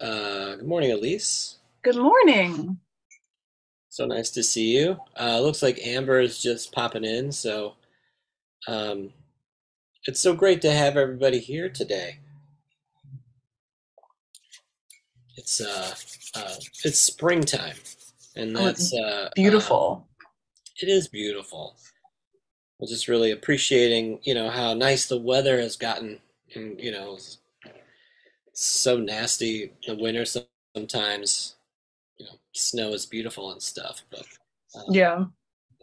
Uh, good morning, Elise. Good morning. So nice to see you. Uh, looks like Amber is just popping in, so um, it's so great to have everybody here today. It's uh, uh, it's springtime, and Oh, that's uh, uh, beautiful. it is beautiful. We're just really appreciating, you know, how nice the weather has gotten, and you know, so nasty the winter sometimes. You know, snow is beautiful and stuff, but um, Yeah.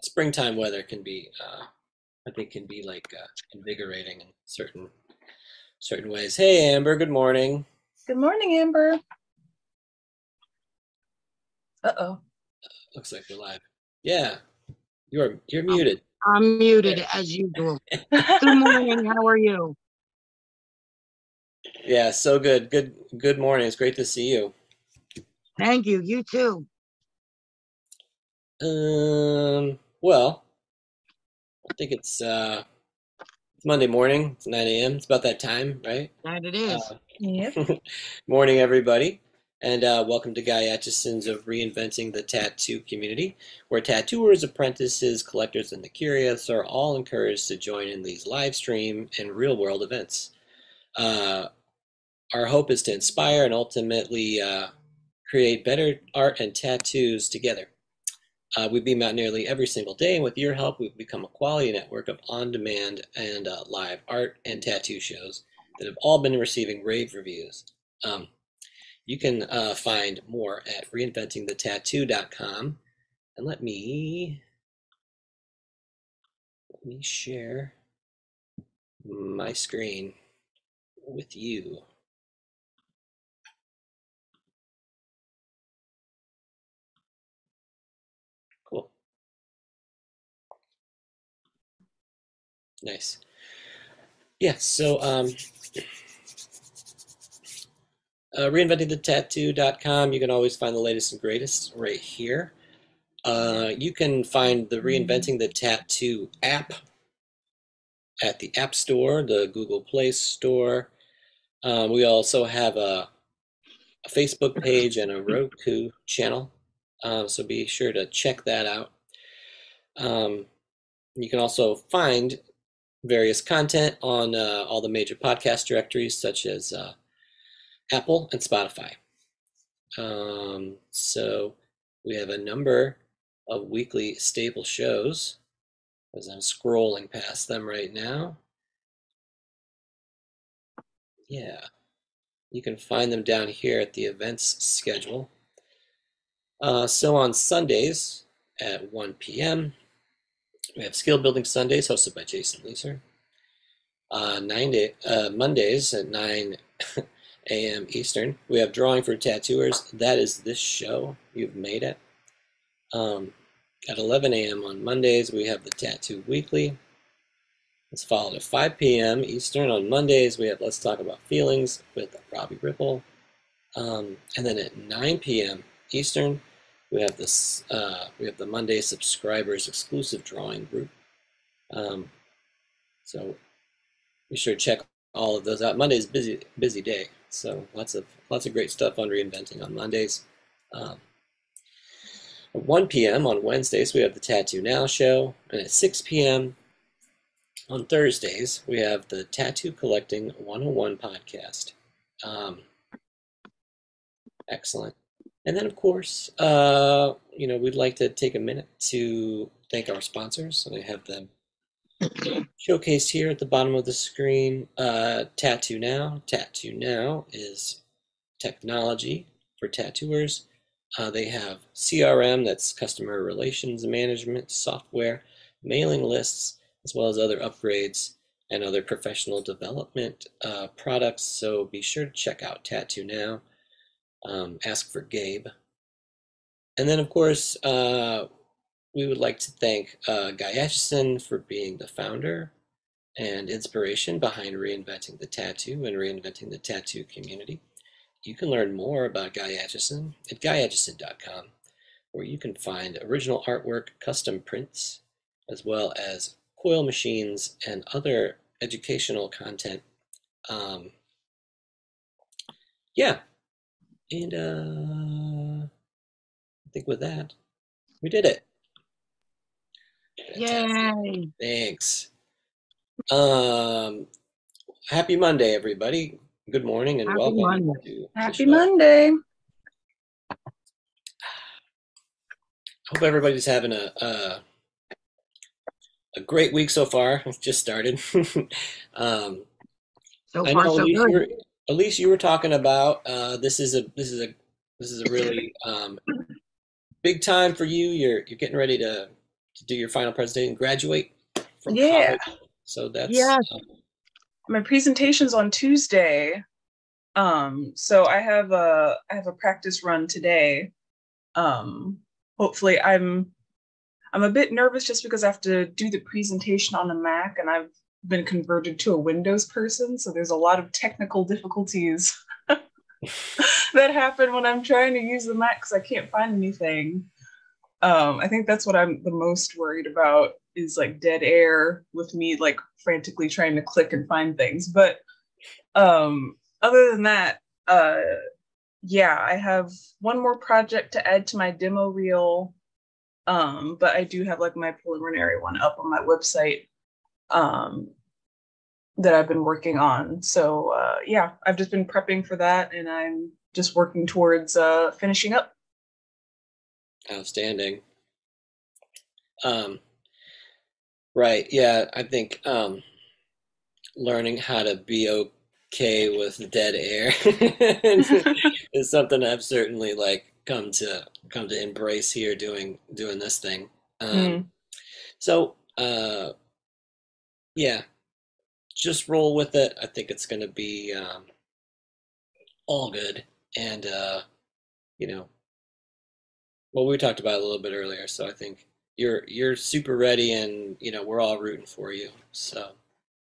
springtime weather can be, uh, I think, can be like uh, invigorating in certain certain ways. Hey, Amber. Good morning. Good morning, Amber. Uh-oh. Looks like we're live. Yeah, you're you're muted. I'm muted as usual. Good morning. How are you? Yeah, so good. Good good morning. It's great to see you. Thank you. You too. Um, well, I think it's uh it's Monday morning. It's 9 a.m. It's about that time, right? That it is. Uh, Yep. morning, everybody, and uh, welcome to Guy Aitchison's of Reinventing the Tattoo Community, where tattooers, apprentices, collectors, and the curious are all encouraged to join in these live stream and real world events. Uh, our hope is to inspire and ultimately uh, create better art and tattoos together. Uh, we beam out nearly every single day, and with your help, we've become a quality network of on demand and uh, live art and tattoo shows that have all been receiving rave reviews. Um, you can uh, find more at reinventingthetattoo.com. And let me let me share my screen with you. Nice. Yeah, so um, uh, reinventingthetattoo.com, you can always find the latest and greatest right here. Uh, you can find the Reinventing the Tattoo app at the App Store, the Google Play Store. Um, we also have a, a Facebook page and a Roku channel, um, so be sure to check that out. Um, you can also find various content on uh, all the major podcast directories, such as uh, Apple and Spotify. Um, so we have a number of weekly stable shows as I'm scrolling past them right now. Yeah, you can find them down here at the events schedule. Uh, so on Sundays at 1 p.m., we have Skill Building Sundays hosted by Jason Leeser. Uh, nine day, uh, Mondays at 9 a.m. Eastern, we have Drawing for Tattooers. That is this show. You've made it. Um, at 11 a.m. on Mondays, we have the Tattoo Weekly. It's followed at 5 p.m. Eastern on Mondays. We have Let's Talk About Feelings with Robbie Ripple. Um, and then at 9 p.m. Eastern, we have this. Uh, we have the Monday subscribers exclusive drawing group. Um, so be sure to check all of those out. Monday's busy busy day, so lots of lots of great stuff on reinventing on Mondays. Um, at 1 p.m. on Wednesdays, we have the Tattoo Now show, and at 6 p.m. on Thursdays, we have the Tattoo Collecting 101 podcast. Um, excellent. And then, of course, uh, you know, we'd like to take a minute to thank our sponsors. And I have them showcased here at the bottom of the screen. Uh, Tattoo Now. Tattoo Now is technology for tattooers. Uh, they have CRM, that's customer relations management software, mailing lists, as well as other upgrades and other professional development uh, products. So be sure to check out Tattoo Now. Um, ask for Gabe. And then, of course, uh, we would like to thank uh, Guy Aitchison for being the founder and inspiration behind reinventing the tattoo and reinventing the tattoo community. You can learn more about Guy Aitchison at guyaitchison.com, where you can find original artwork, custom prints, as well as coil machines and other educational content. Um, yeah, And uh, I think with that, we did it. Fantastic. Yay. Thanks. Um, happy Monday, everybody. Good morning and Happy welcome Monday. to Happy. Monday. Hope everybody's having a a, a great week so far. It's just started. um, So far, so good. Elise, you were talking about uh, this is a this is a this is a really um, big time for you. You're you're getting ready to, to do your final presentation, graduate from Yeah. college. So that's yeah. um, My presentation's on Tuesday. Um, so I have a I have a practice run today. Um, hopefully I'm I'm a bit nervous just because I have to do the presentation on a Mac and I've been converted to a Windows person, so there's a lot of technical difficulties that happen when I'm trying to use the Mac because I can't find anything. Um, I think that's what I'm the most worried about is like dead air with me like frantically trying to click and find things. But um, other than that, uh, yeah, I have one more project to add to my demo reel. Um, but I do have like my preliminary one up on my website um, that I've been working on. So uh, yeah, I've just been prepping for that, and I'm just working towards uh, finishing up. outstanding. Um, right. Yeah, I think um, learning how to be okay with dead air is something I've certainly like come to come to embrace here doing doing this thing. Um, Mm. So, uh, yeah, just roll with it. I think it's going to be um, all good. And, uh, you know, well, we talked about it a little bit earlier, so I think you're you're super ready, and you know we're all rooting for you. So,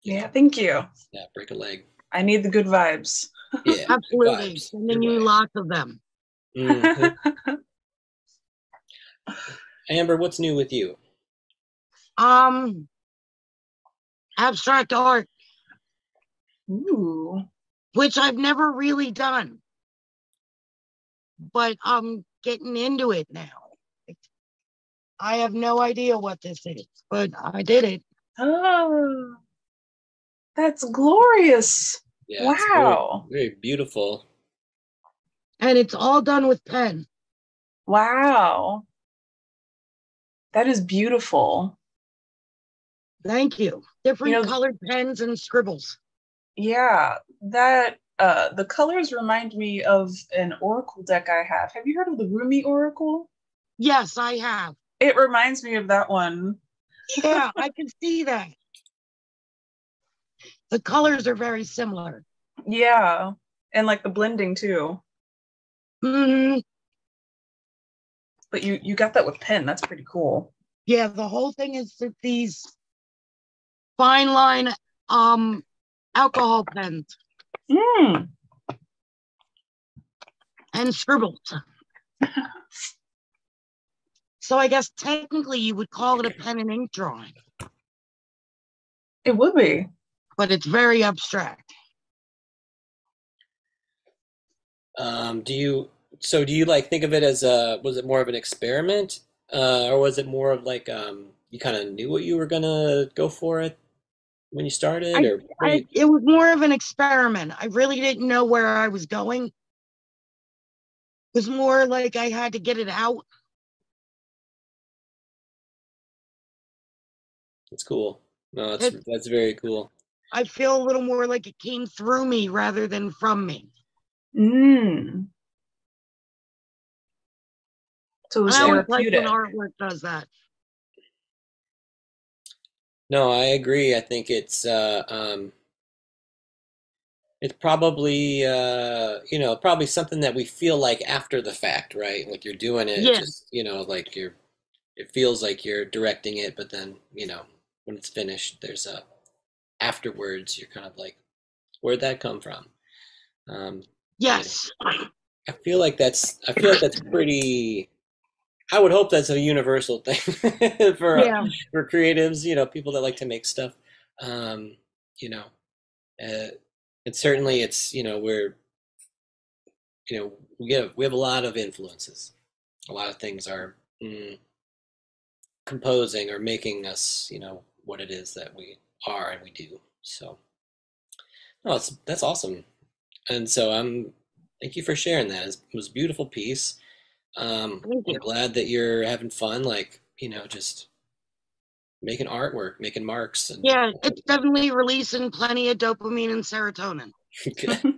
you Yeah, thank you. yeah, break a leg. I need the good vibes. Yeah, good Absolutely. vibes. Sending Good you vibes. lots of them. Mhm. Amber, what's new with you? Um, abstract art, Ooh. which I've never really done, but I'm getting into it now. I have no idea what this is, but I did it. Oh, that's glorious. Yeah, it's very- wow. very beautiful. And it's all done with pen. Wow. That is beautiful. Thank you. Different know- colored pens and scribbles. Yeah, that uh the colors remind me of an oracle deck I have. Have you heard of the Rumi Oracle? Yes, I have. It reminds me of that one. Yeah, I can see that. The colors are very similar. Yeah. And like the blending too. hmm But you you got that with pen. That's pretty cool. Yeah, the whole thing is that these fine line um alcohol pens Mm. and scribbles. so I guess technically you would call it a pen and ink drawing, It would be. but it's very abstract. Um, do you so do you like think of it as a was it more of an experiment uh, or was it more of like um, you kind of knew what you were gonna go for it when you started I- or I, you- it was more of an experiment. I really didn't know where I was going. It was more like I had to get it out. it's cool. No, that's It- that's very cool. I feel a little more like it came through me rather than from me. Mm. So it was I always like therapeutic. when artwork does that. No, I agree. I think it's uh, um, it's probably uh, you know probably something that we feel like after the fact, right? Like you're doing it, Yeah. just you know, like you're it feels like you're directing it, but then you know when it's finished, there's a afterwards. You're kind of like, where'd that come from? Um, Yes. I feel like that's I feel like that's pretty. I would hope that's a universal thing for uh, Yeah. for creatives, you know, people that like to make stuff. Um, you know, uh, and certainly it's you know we're you know, we have we have a lot of influences. A lot of things are mm, composing or making us, you know, what it is that we are and we do. So, no, it's that's awesome. And so I'm thank you for sharing that. It was a beautiful piece. Um, I'm glad that you're having fun, like you know, just making artwork, making marks, and Yeah, it's definitely releasing plenty of dopamine and serotonin.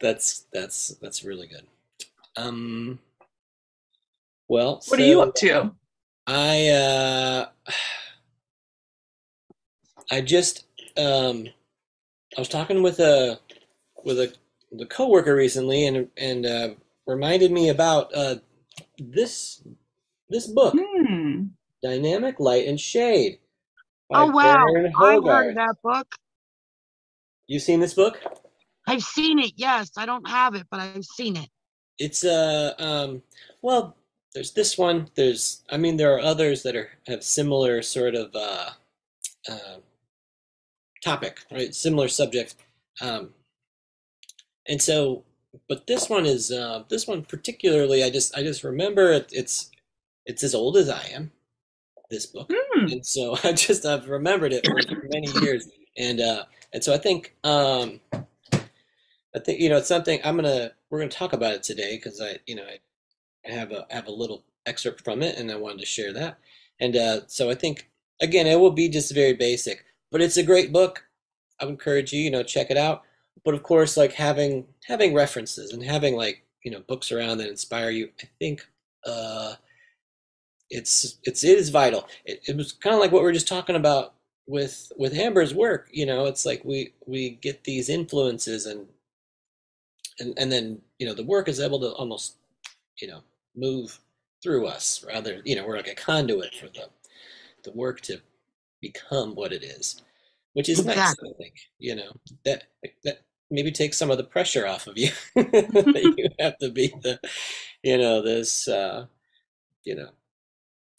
That's that's that's really good. Um, well, What are you up to? I uh, I just um, I was talking with a with a the coworker recently, and and uh, reminded me about uh, this this book, Hmm. Dynamic Light and Shade. by Oh wow, I've heard that book. You seen this book? I've seen it. Yes, I don't have it, but I've seen it. It's uh um well there's this one there's I mean there are others that are have similar sort of uh, uh topic right similar subject um and so but this one is uh this one particularly I just I just remember it, it's it's as old as I am this book Hmm. and so I just I've remembered it for many years, and uh, and so I think um, I think you know it's something I'm gonna we're gonna talk about it today because I you know I, I have a I have a little excerpt from it and I wanted to share that, and uh, so I think again it will be just very basic, but it's a great book. I would encourage you you know check it out, but of course like having having references and having like you know books around that inspire you, I think. Uh, it's it's it is vital. It, it was kind of like what we are just talking about with with Amber's work. You know, it's like we we get these influences and and and then you know the work is able to almost you know move through us rather you know we're like a conduit for the the work to become what it is, which is nice. I think you know that that maybe take some of the pressure off of you. That you have to be the you know this uh, you know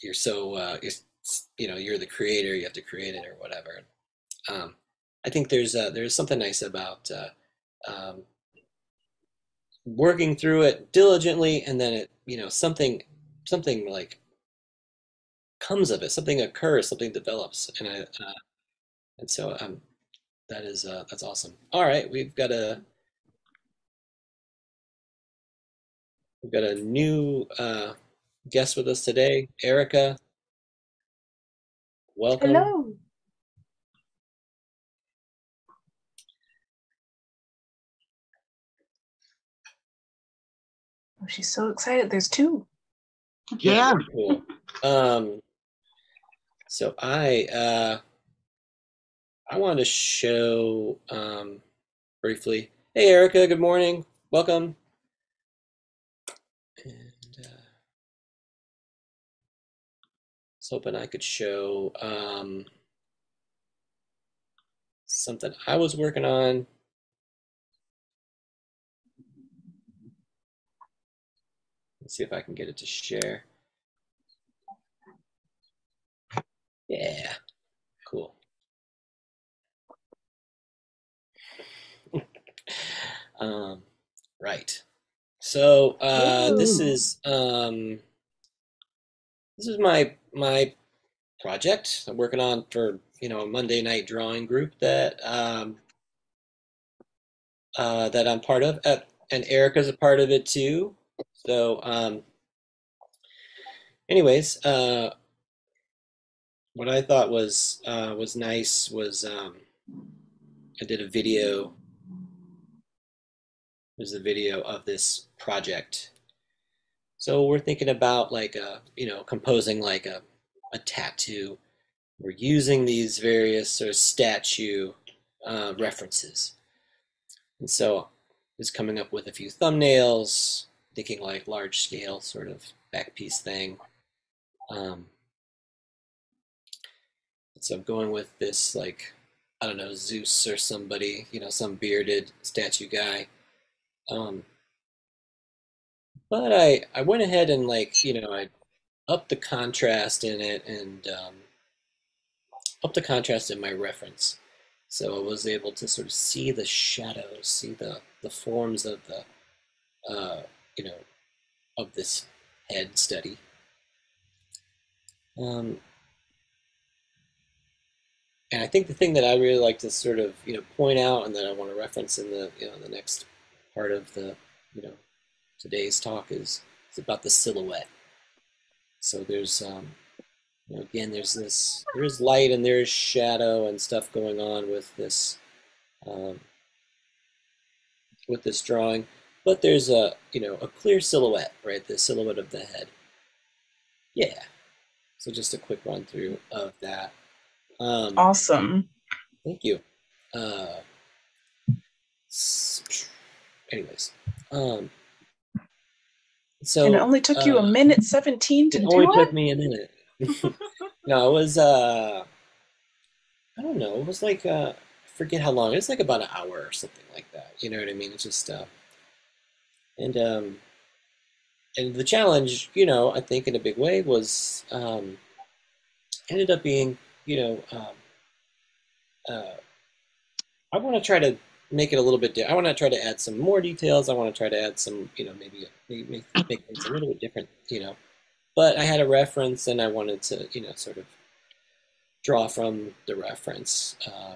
you're so uh, you're, you know you're the creator you have to create it or whatever. Um, i think there's uh, there's something nice about uh, um, working through it diligently and then it you know something something like comes of it something occurs something develops. And i uh, and so um that is uh, that's awesome all right we've got a we've got a new uh, guest with us today erica welcome Hello. Oh, she's so excited. There's two. Yeah. very cool. Um, so I uh, I wanted to show um, briefly. Hey, Erica. Good morning. Welcome. And uh, I was hoping I could show um, something I was working on. Let's see if I can get it to share. Yeah, cool. Um, right. So uh, this is um, this is my my project I'm working on for you know a Monday night drawing group that um, uh, that I'm part of, uh, and Erica's a part of it too. So, um, anyways, uh, what I thought was uh, was nice was um, I did a video. There's a video of this project. So we're thinking about like a you know composing like a a tattoo. We're using these various sort of statue uh, references, and so just coming up with a few thumbnails, thinking like large scale sort of back piece thing. Um, so I'm going with this like I don't know Zeus or somebody, you know, some bearded statue guy. Um, but I I went ahead and like you know I upped the contrast in it and um, upped the contrast in my reference, so I was able to sort of see the shadows, see the the forms of the uh, you know, of this head study. Um, and I think the thing that I really like to sort of you know point out and that I want to reference in the you know the next part of the you know today's talk is is about the silhouette. So there's um, you know, again there's this there is light and there is shadow and stuff going on with this um, with this drawing, but there's a you know a clear silhouette right the silhouette of the head. Yeah. So just a quick run through of that. Um, Awesome. Thank you. Uh, anyways, um, so and it only took you a uh, minute 17 to it do only it? took me a minute. no, it was uh, I don't know. It was like uh, I forget how long. It's like about an hour or something like that. You know what I mean? It's just uh, and um, and the challenge, you know, I think in a big way was um, ended up being you know, um, uh, I want to try to make it a little bit. Di- I want to try to add some more details. I want to try to add some, you know, maybe maybe make, make things a little bit different, you know. But I had a reference, and I wanted to, you know, sort of draw from the reference. Um,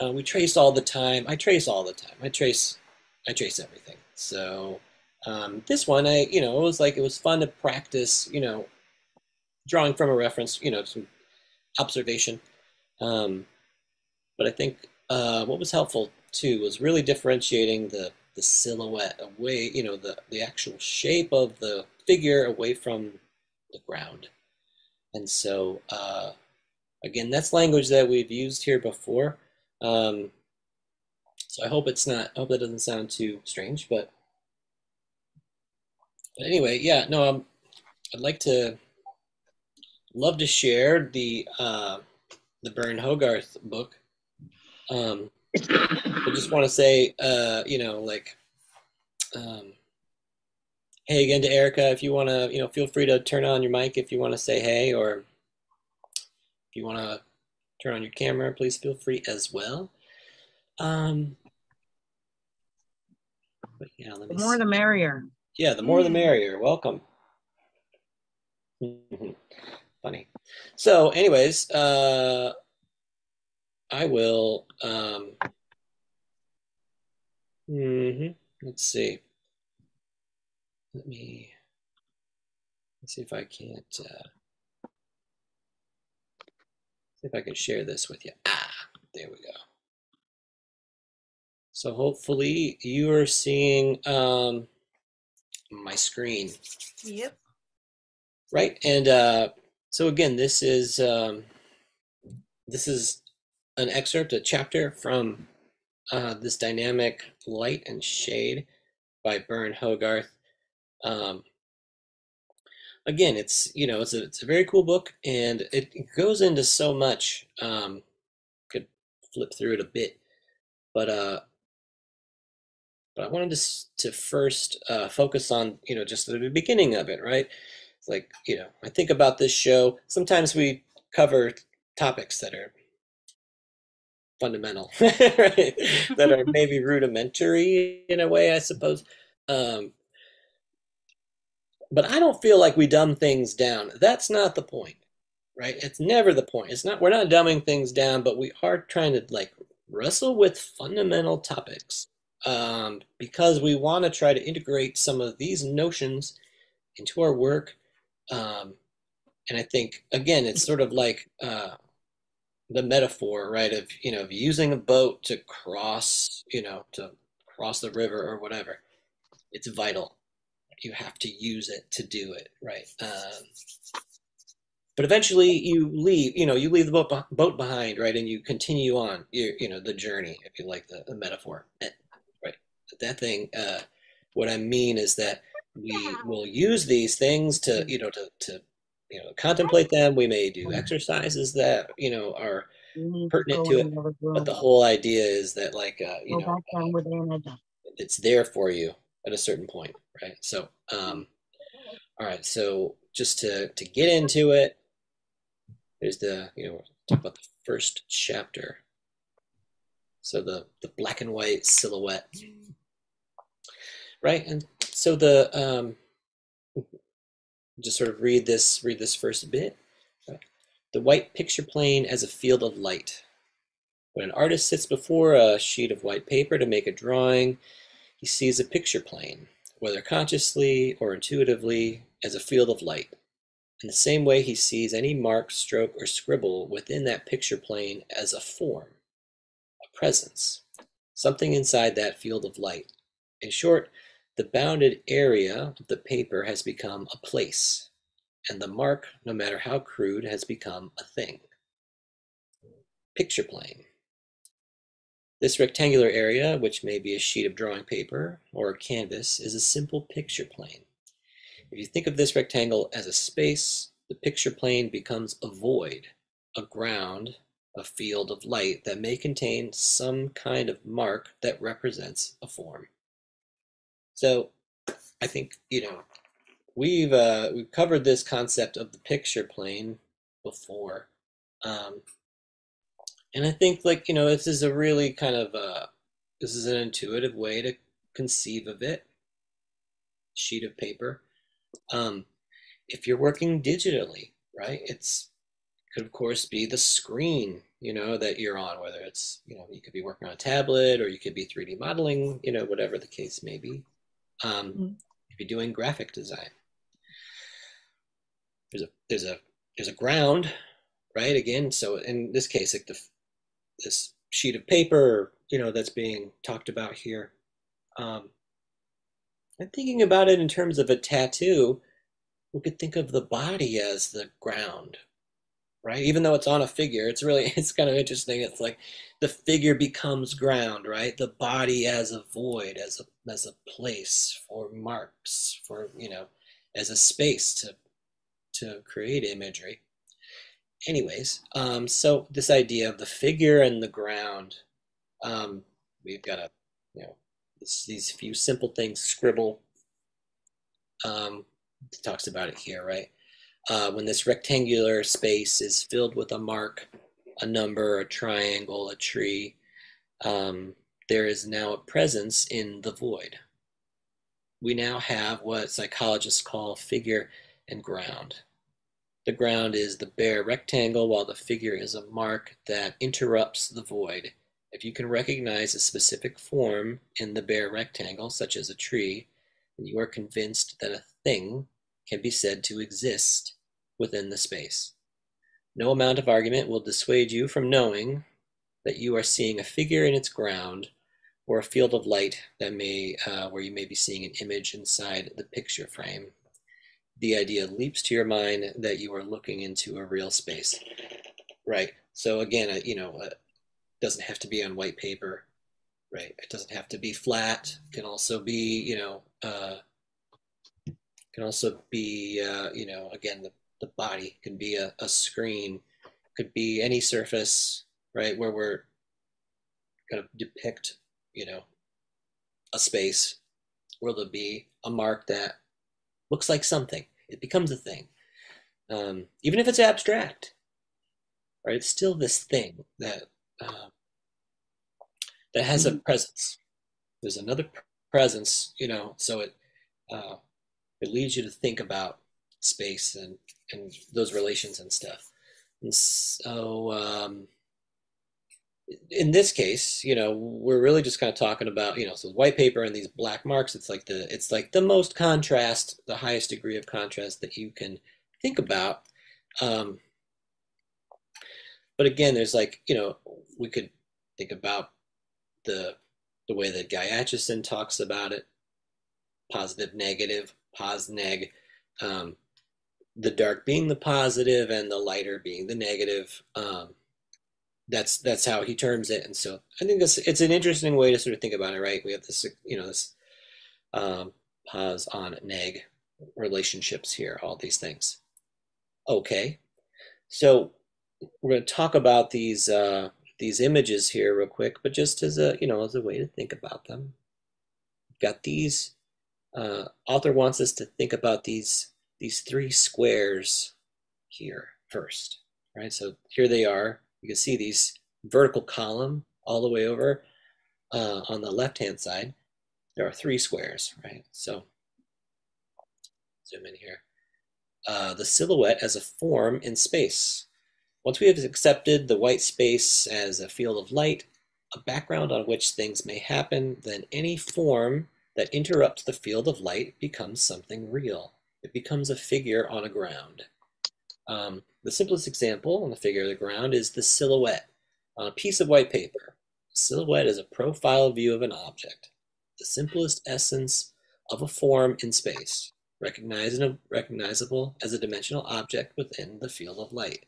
uh, we trace all the time. I trace all the time. I trace, I trace everything. So um, this one, I, you know, it was like it was fun to practice, you know, drawing from a reference, you know, some observation. Um, but I think uh, what was helpful too was really differentiating the the silhouette away, you know, the the actual shape of the figure away from the ground. And so, uh, again, that's language that we've used here before. Um, so I hope it's not. I hope that doesn't sound too strange, but but anyway, yeah, no, um, I'd like to love to share the uh, the Burne Hogarth book. Um, I just want to say, uh, you know, like, um, hey again to Erica. If you want to, you know, feel free to turn on your mic if you want to say hey, or if you want to turn on your camera, please feel free as well. Um, but yeah, let me. The more see. the merrier. Yeah, the more the Mm. merrier. Welcome. Mhm. Funny. So, anyways, uh, I will. Um, mhm, Let's see. Let me. Let's see if I can't. Uh, see if I can share this with you. Ah, there we go. So hopefully you are seeing um, my screen. Yep. right and uh, so again this is um, this is an excerpt a chapter from uh, this dynamic light and shade by Burne Hogarth um, again it's you know it's a, it's a very cool book and it goes into so much um, could flip through it a bit but uh but I wanted to to first uh, focus on you know just the beginning of it right it's like, you know, I think about this show. Sometimes we cover topics that are fundamental, right? that are maybe rudimentary in a way, I suppose. Um, but I don't feel like we dumb things down. That's not the point, right? It's never the point. It's not, we're not dumbing things down, but we are trying to like wrestle with fundamental topics um, because we want to try to integrate some of these notions into our work um, and I think again, it's sort of like uh, the metaphor, right? Of you know, of using a boat to cross, you know, to cross the river or whatever. It's vital. You have to use it to do it, right? Um, but eventually, you leave. You know, you leave the boat boat behind, right? And you continue on. You you know the journey, if you like the, the metaphor, right? That thing. Uh, what I mean is that we will use these things to you know to to you know contemplate them we may do exercises that you know are Pertinent to it, but the whole idea is that like uh, you know back down with Anna. it's there for you at a certain point right? So um all right so just to to get into it there's the you know talk about the first chapter. So the the black and white silhouette. Right and so the um, just sort of read this read this first bit. The white picture plane as a field of light. When an artist sits before a sheet of white paper to make a drawing, he sees a picture plane, whether consciously or intuitively, as a field of light. In the same way, he sees any mark, stroke, or scribble within that picture plane as a form, a presence, something inside that field of light. In short, the bounded area of the paper has become a place, and the mark, no matter how crude, has become a thing. Picture plane. This rectangular area, which may be a sheet of drawing paper or a canvas, is a simple picture plane. If you think of this rectangle as a space, the picture plane becomes a void, a ground, a field of light that may contain some kind of mark that represents a form. So I think, you know, we've uh, we've covered this concept of the picture plane before. Um, and I think like, you know, this is a really kind of uh, this is an intuitive way to conceive of it. Sheet of paper. Um, if you're working digitally, right, it's could of course be the screen, you know, that you're on, whether it's, you know, you could be working on a tablet or you could be 3D modeling, you know, whatever the case may be. Um, mm-hmm. If you're doing graphic design, there's a there's a there's a ground, right? Again, so in this case, like the this sheet of paper, you know, that's being talked about here. Um, and thinking about it in terms of a tattoo, we could think of the body as the ground, right? Even though it's on a figure, it's really, it's kind of interesting. It's like the figure becomes ground, right? The body as a void, as a, as a place for marks, for, you know, as a space to, to create imagery. Anyways, um, so this idea of the figure and the ground, um, we've got a, you know, this, these few simple things, scribble, um, talks about it here, right? Uh, when this rectangular space is filled with a mark, a number, a triangle, a tree, um, there is now a presence in the void. We now have what psychologists call figure and ground. The ground is the bare rectangle, while the figure is a mark that interrupts the void if you can recognize a specific form in the bare rectangle, such as a tree, you are convinced that a thing can be said to exist within the space. No amount of argument will dissuade you from knowing that you are seeing a figure in its ground or a field of light that may, uh, where you may be seeing an image inside the picture frame. The idea leaps to your mind that you are looking into a real space. Right. So again, uh, you know, uh, doesn't have to be on white paper, right? It doesn't have to be flat. It can also be, you know, uh, can also be, uh, you know, again, the, the body can be a, a screen, could be any surface, right, where we're kind of depict, you know, a space where there'll be a mark that looks like something. It becomes a thing. Um, even if it's abstract, right? It's still this thing that uh, that has a mm-hmm. presence. There's another presence, you know, so it uh, it leads you to think about space and and those relations and stuff. And so um, in this case, you know, we're really just kind of talking about, you know, so white paper and these black marks. It's like the it's like the most contrast, the highest degree of contrast that you can think about. Um, but again, there's like, you know, we could think about the the way that Guy Aitchison talks about it, positive, negative, pos neg, um, the dark being the positive and the lighter being the negative. Um, that's that's how he terms it, and so I think this it's an interesting way to sort of think about it, right? We have this, you know, this um, pos on neg relationships here, all these things. Okay, so we're going to talk about these uh, these images here real quick, but just as a you know as a way to think about them. We've got these. Uh, author wants us to think about these these three squares here first, right? So here they are. You can see these vertical column all the way over uh, on the left hand side. There are three squares, right? So zoom in here. Uh, the silhouette as a form in space. Once we have accepted the white space as a field of light, a background on which things may happen, then any form that interrupts the field of light becomes something real. It becomes a figure on a ground. Um, the simplest example on the figure of the ground is the silhouette on a piece of white paper. Silhouette is a profile view of an object, the simplest essence of a form in space, recognizable as a dimensional object within the field of light.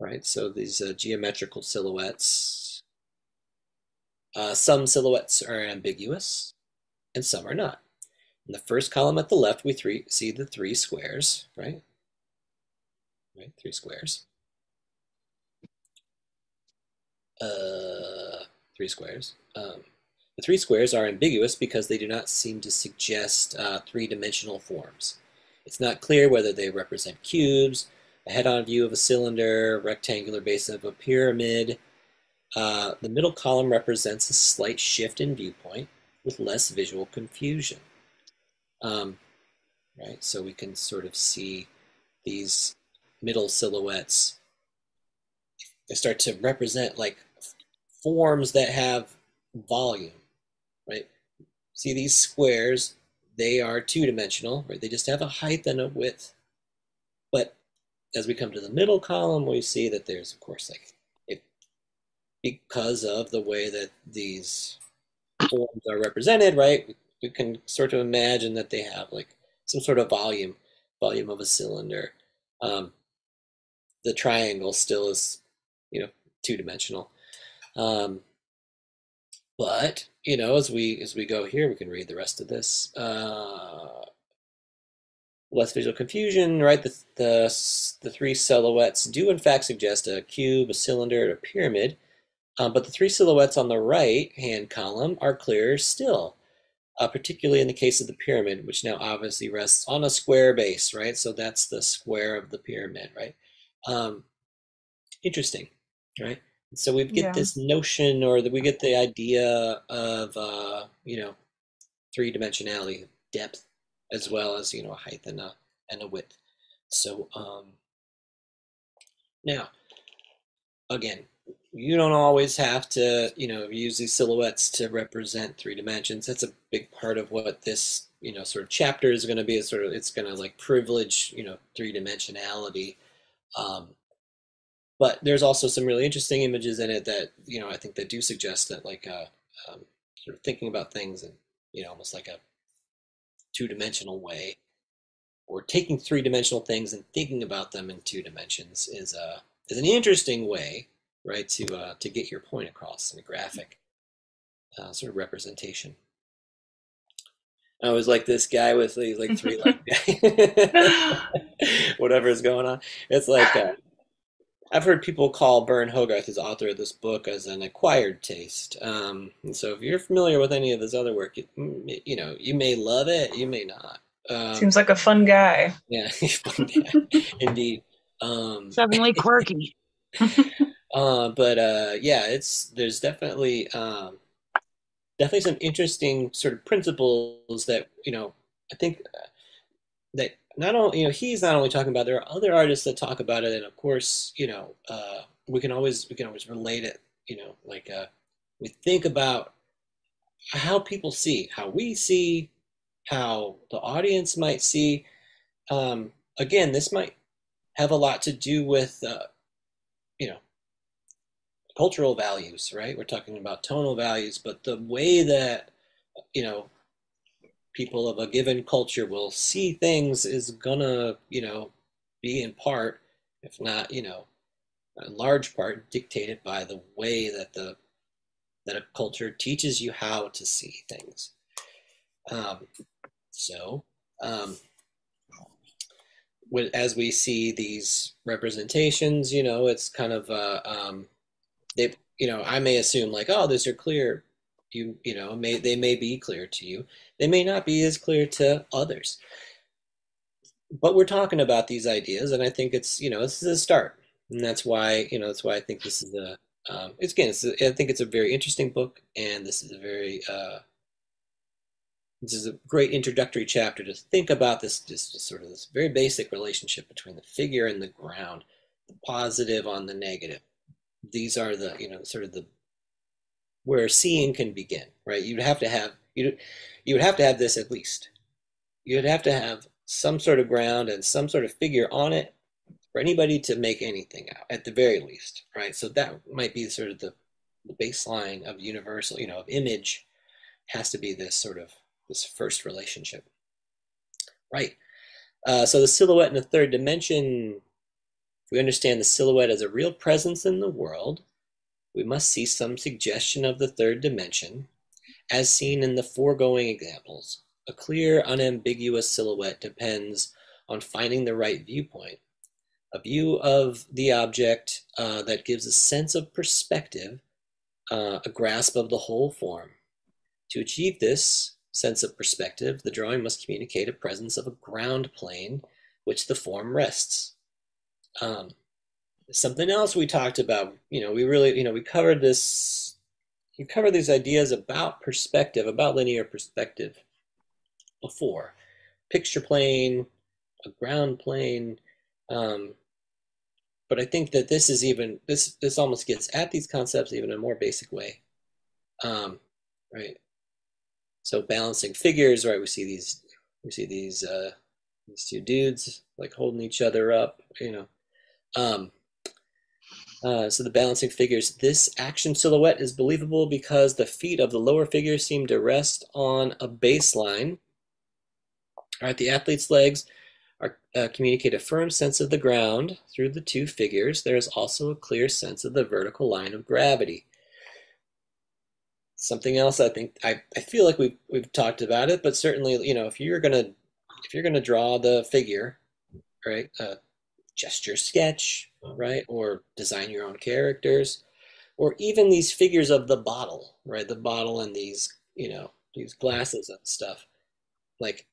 Right, so these uh, geometrical silhouettes, uh, some silhouettes are ambiguous and some are not. In the first column at the left, we three, see the three squares, right? Right, three squares. Uh, three squares. Um, the three squares are ambiguous because they do not seem to suggest uh, three-dimensional forms. It's not clear whether they represent cubes, a head-on view of a cylinder, rectangular base of a pyramid. Uh, the middle column represents a slight shift in viewpoint with less visual confusion. Um, right, so we can sort of see these middle silhouettes. They start to represent like forms that have volume, right? See these squares, they are two-dimensional, right? They just have a height and a width. But as we come to the middle column, we see that there's, of course, like, it, because of the way that these forms are represented, right? We can sort of imagine that they have like some sort of volume, volume of a cylinder. Um, the triangle still is, you know, two-dimensional. Um, but you know, as we as we go here, we can read the rest of this. Uh, less visual confusion, right? The, the, the three silhouettes do in fact suggest a cube, a cylinder, a pyramid. Um, but the three silhouettes on the right hand column are clearer still, uh, particularly in the case of the pyramid, which now obviously rests on a square base, right? So that's the square of the pyramid, right? Um, interesting, right? So we get yeah. this notion, or that we get the idea of, uh, you know, three dimensionality, depth, as well as you know, a height and a and a width. So um, now, again, you don't always have to, you know, use these silhouettes to represent three dimensions. That's a big part of what this, you know, sort of chapter is going to be. It's sort of, it's going to like privilege, you know, three dimensionality. Um, but there's also some really interesting images in it that, you know, I think that do suggest that like, uh, um, sort of thinking about things in, you know, almost like a two dimensional way or taking three dimensional things and thinking about them in two dimensions is a, uh, is an interesting way right? To uh, to get your point across in a graphic uh, sort of representation. I was like this guy with these like three leg whatever is going on. It's like uh, I've heard people call Burne Hogarth, his author of this book, as an acquired taste. Um, and so if you're familiar with any of his other work, you, mm, you know you may love it, you may not. Um, Seems like a fun guy. Yeah, fun guy, indeed. Um, Suddenly quirky. Uh, but uh, yeah, it's there's definitely um, definitely some interesting sort of principles that you know I think uh, that not only you know he's not only talking about there are other artists that talk about it, and of course you know uh, we can always we can always relate it. You know, like uh, we think about how people see, how we see, how the audience might see. Um, again, this might have a lot to do with uh, cultural values, right? We're talking about tonal values, but the way that, you know, people of a given culture will see things is gonna, you know, be in part, if not, you know, in large part dictated by the way that the that a culture teaches you how to see things. Um, so, um, as we see these representations, you know, it's kind of uh, um, they you know i may assume like oh these are clear you you know may they may be clear to you. They may not be as clear to others. But we're talking about these ideas and i think it's you know this is a start. And that's why you know that's why i think this is a um, it's again it's a, i think it's a very interesting book and this is a very uh, this is a great introductory chapter to think about this just sort of this very basic relationship between the figure and the ground, the positive on the negative. These are the you know sort of the where seeing can begin, right? You'd have to have you you would have to have this at least. You'd have to have some sort of ground and some sort of figure on it for anybody to make anything out, at the very least, right? So that might be sort of the, the baseline of universal, you know, of image has to be this sort of this first relationship. Right. Uh, so the silhouette in the third dimension, if we understand the silhouette as a real presence in the world, we must see some suggestion of the third dimension, as seen in the foregoing examples. A clear, unambiguous silhouette depends on finding the right viewpoint, a view of the object uh, that gives a sense of perspective, uh, a grasp of the whole form. To achieve this, sense of perspective, the drawing must communicate a presence of a ground plane which the form rests. Um, something else we talked about, you know, we really, you know, we covered this, we covered these ideas about perspective, about linear perspective before. Picture plane, a ground plane, um, but I think that this is even this this almost gets at these concepts even in a more basic way, um, right? So balancing figures, right? We see these, we see these, uh, these two dudes like holding each other up, you know. Um, uh, so the balancing figures, this action silhouette is believable because the feet of the lower figure seem to rest on a baseline. All right, the athlete's legs are, uh, communicate a firm sense of the ground through the two figures. There is also a clear sense of the vertical line of gravity something else I think I, I feel like we've we've talked about it, but certainly you know if you're gonna if you're gonna draw the figure, right, uh, gesture sketch, right, or design your own characters, or even these figures of the bottle, right, the bottle and these you know these glasses and stuff, like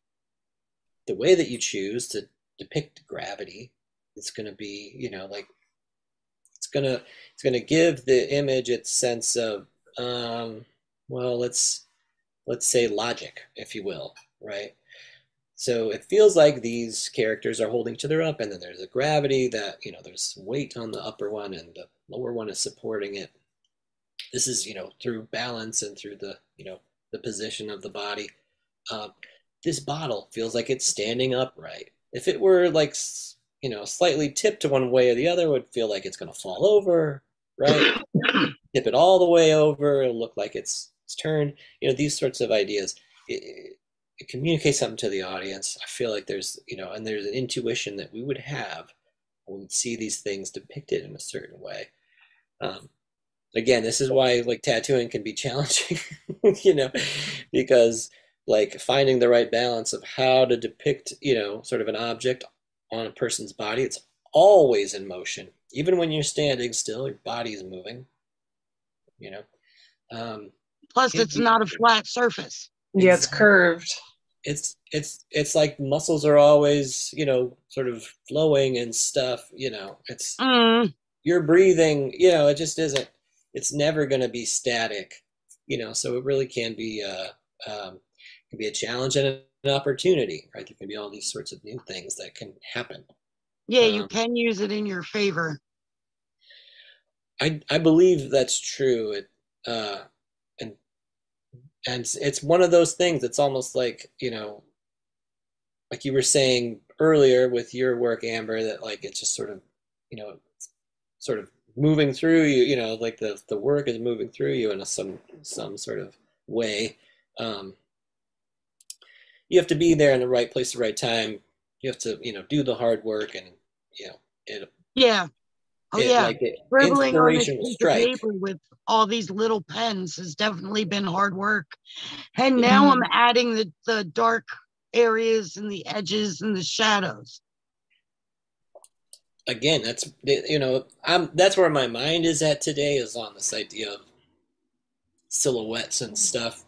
the way that you choose to depict gravity, it's gonna be you know like it's gonna it's gonna give the image its sense of um, well, let's let's say logic, if you will, right? So it feels like these characters are holding each other up, and then there's a gravity that you know there's weight on the upper one, and the lower one is supporting it. This is you know through balance and through the you know the position of the body. Uh, this bottle feels like it's standing upright. If it were like you know slightly tipped to one way or the other, would feel like it's going to fall over, right? Tip it all the way over, it'll look like it's it's turned. you know, these sorts of ideas. It, it communicates something to the audience. I feel like there's, you know, and there's an intuition that we would have when we see these things depicted in a certain way. Um, again, this is why like tattooing can be challenging, you know, because like finding the right balance of how to depict, you know, sort of an object on a person's body. It's always in motion. Even when you're standing still, your body is moving, you know. Um, Plus, it's not a flat surface. Yeah, it's curved. It's it's it's like muscles are always you know sort of flowing and stuff. You know, it's Mm, you're breathing. You know, it just isn't. It's never going to be static. You know, so it really can be uh, um, can be a challenge and an opportunity, right? There can be all these sorts of new things that can happen. yeah, you Um, can use it in your favor. I I believe that's true. It uh, and it's- one of those things. It's almost like you know, like you were saying earlier with your work, Amber, that like it's just sort of you know, sort of moving through you. You know, like the the work is moving through you in a, some some sort of way. Um, you have to be there in the right place, the right time. You have to you know do the hard work, and you know it. Yeah. Oh, it yeah. like it, Scribbling on will piece of paper with all these little pens has definitely been hard work. And now I'm adding the, the dark areas and the edges and the shadows. again that's you know i'm that's where my mind is at today is on this idea of silhouettes and stuff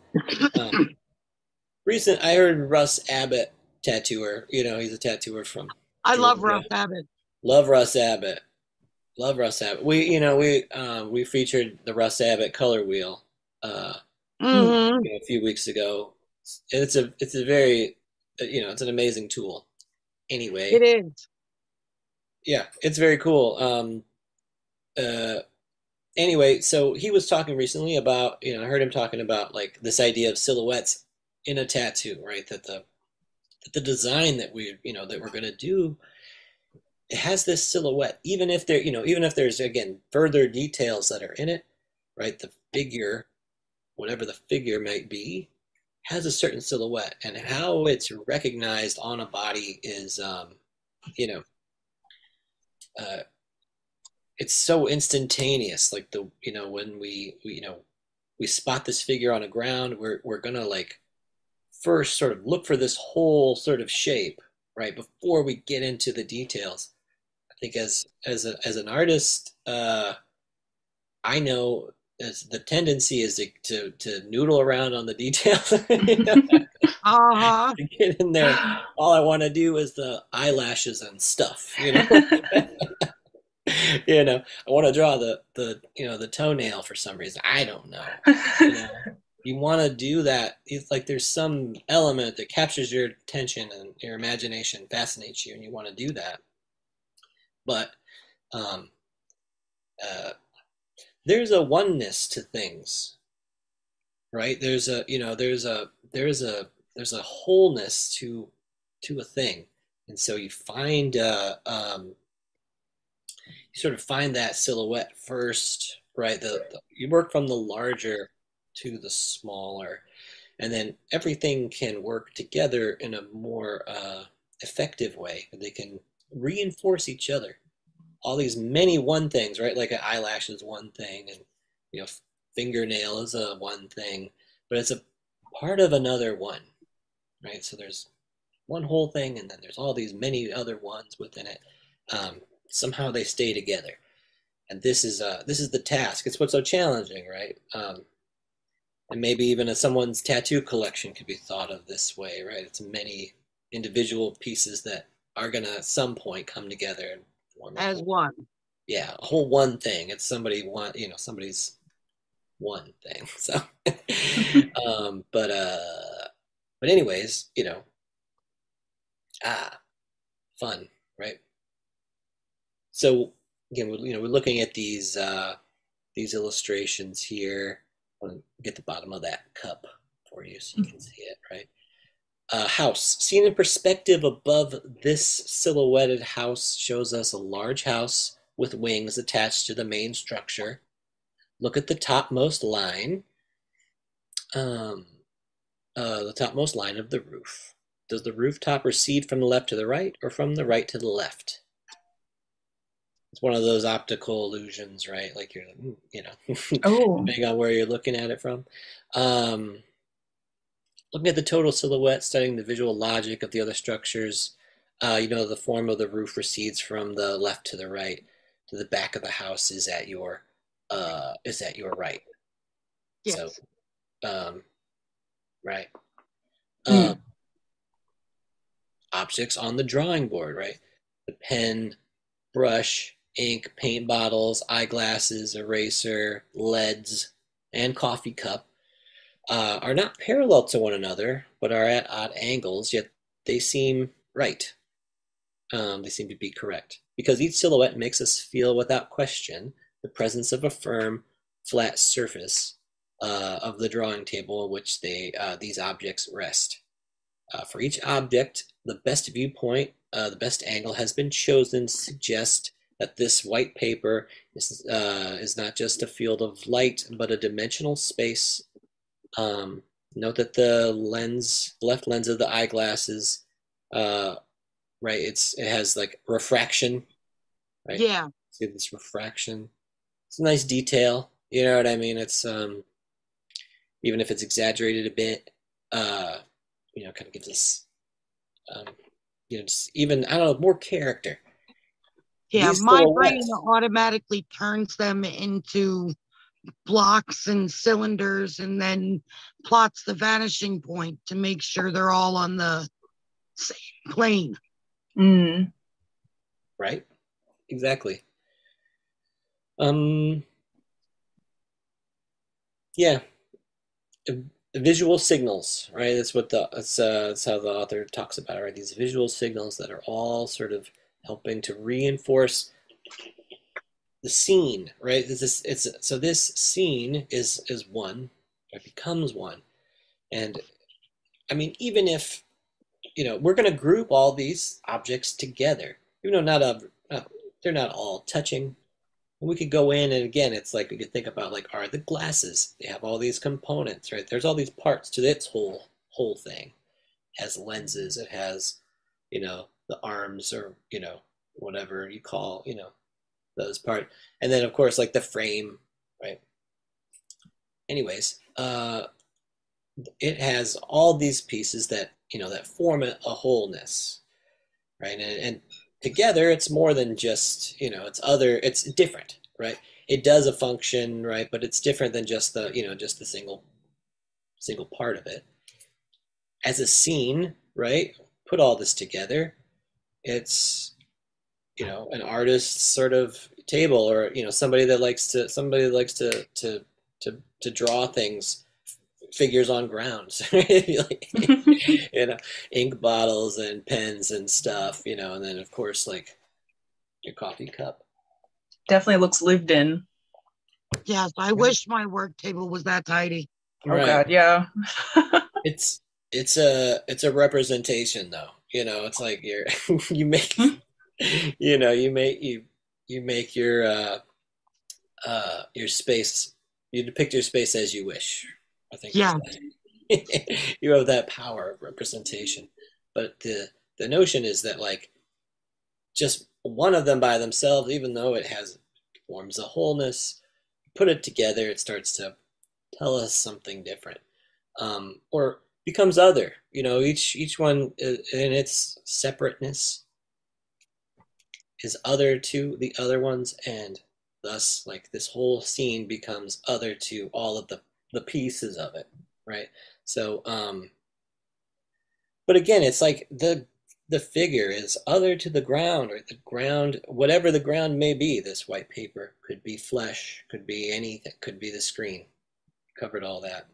um, recent i heard russ abbott tattooer you know he's a tattooer from I love Russ Abbott. love russ abbott love russ abbott we you know we um, we featured the russ abbott color wheel uh hmm know, a few weeks ago it's a it's a very you know it's an amazing tool. Anyway, It is. yeah, it's very cool. Um, uh, anyway, so he was talking recently about, you know, I heard him talking about like this idea of silhouettes in a tattoo, right? That the that the design that we, you know, that we're gonna do, it has this silhouette, even if there, you know, even if there's again further details that are in it, right? The figure, whatever the figure might be, has a certain silhouette, and how it's recognized on a body is, um, you know, uh, it's so instantaneous. Like the, you know, when we, we, you know, we spot this figure on the ground, we're we're gonna like first sort of look for this whole sort of shape, right, before we get into the details. I think as as a, as an artist, uh, I know as the tendency is to, to to noodle around on the details. Uh-huh. get in there. All I want to do is the eyelashes and stuff, you know. you know, I want to draw the the you know the toenail for some reason. I don't know. You, know? you want to do that. It's like there's some element that captures your attention and your imagination, fascinates you, and you want to do that. But um, uh, there's a oneness to things, right? There's a you know there's a there's a there's a wholeness to to a thing, and so you find uh, um, you sort of find that silhouette first, right? The, the you work from the larger to the smaller, and then everything can work together in a more uh, effective way. They can reinforce each other. All these many one things, right? Like an eyelash is one thing, and you know, fingernail is a one thing, but it's a part of another one, right? So there's one whole thing, and then there's all these many other ones within it. Um, somehow they stay together, and this is uh, this is the task. It's what's so challenging, right? Um, and maybe even a, someone's tattoo collection could be thought of this way, right? It's many individual pieces that are gonna at some point come together and form As whole- one. yeah, a whole one thing. It's somebody one, you know, somebody's one thing. So, um, but uh, but anyways, you know, ah, fun, right? So again, we you know, we're looking at these uh, these illustrations here. I want to get the bottom of that cup for you so you can see it, right? Uh, house seen in perspective above this silhouetted house shows us a large house with wings attached to the main structure. Look at the topmost line, um, uh, the topmost line of the roof. Does the rooftop recede from the left to the right or from the right to the left? It's one of those optical illusions, right? Like you're, you know, oh, depending on where you're looking at it from. Um, looking at the total silhouette, studying the visual logic of the other structures, uh, you know, the form of the roof recedes from the left to the right. To the back of the house is at your uh, is at your right. Yes. So, um, right. Mm. Um, objects on the drawing board, right? The pen, brush, ink, paint bottles, eyeglasses, eraser, leads, and coffee cup uh, are not parallel to one another, but are at odd angles, yet they seem right. Um, they seem to be correct. Because each silhouette makes us feel without question the presence of a firm, flat surface uh, of the drawing table on which they, uh, these objects rest. Uh, for each object, the best viewpoint, uh, the best angle has been chosen to suggest that this white paper is, uh, is not just a field of light, but a dimensional space. Um, note that the lens, left lens of the eyeglasses, uh, right, it's it has like refraction, right? Yeah. See this refraction. It's a nice detail. You know what I mean? It's um, even if it's exaggerated a bit, uh, you know, kind of gives us, um, you know, just even I don't know, more character. Yeah. These My brain silhouettes- automatically turns them into blocks and cylinders and then plots the vanishing point to make sure they're all on the same plane. mm. right? Exactly. Um, yeah. visual signals, right? That's what the that's, uh, that's how the author talks about it, right? These visual signals that are all sort of helping to reinforce the scene, right? This is it's so this scene is is one, it becomes one, and I mean even if you know we're going to group all these objects together, even though not a uh, they're not all touching. We could go in and again, it's like we could think about like are the glasses? They have all these components, right? There's all these parts to its whole whole thing. It has lenses. It has, you know, the arms or you know whatever you call you know those part. And then of course like the frame right? Anyways uh it has all these pieces that you know that form a, wholeness right? And, and together it's more than just you know it's other it's different right? It does a function right? But it's different than just the you know just the single single part of it. As a scene right? Put all this together it's you know an artist's sort of table or you know somebody that likes to somebody that likes to to to to draw things figures on grounds like, you know ink bottles and pens and stuff you know and then of course like your coffee cup Definitely looks lived in. Yes, I wish my work table was that tidy. Oh Right. god, yeah. it's it's a it's a representation though you know it's like you're you make hmm? you know you make you you make your uh uh your space you depict your space as you wish i think Yeah. you have that power of representation but the the notion is that like just one of them by themselves even though it has forms a wholeness put it together it starts to tell us something different um, or becomes other. You know, each each one in its separateness is other to the other ones, and thus, like this whole scene becomes other to all of the the pieces of it, right? So, um, but again, it's like the the figure is other to the ground, or the ground, whatever the ground may be. This white paper could be flesh, could be anything, could be the screen. Covered all that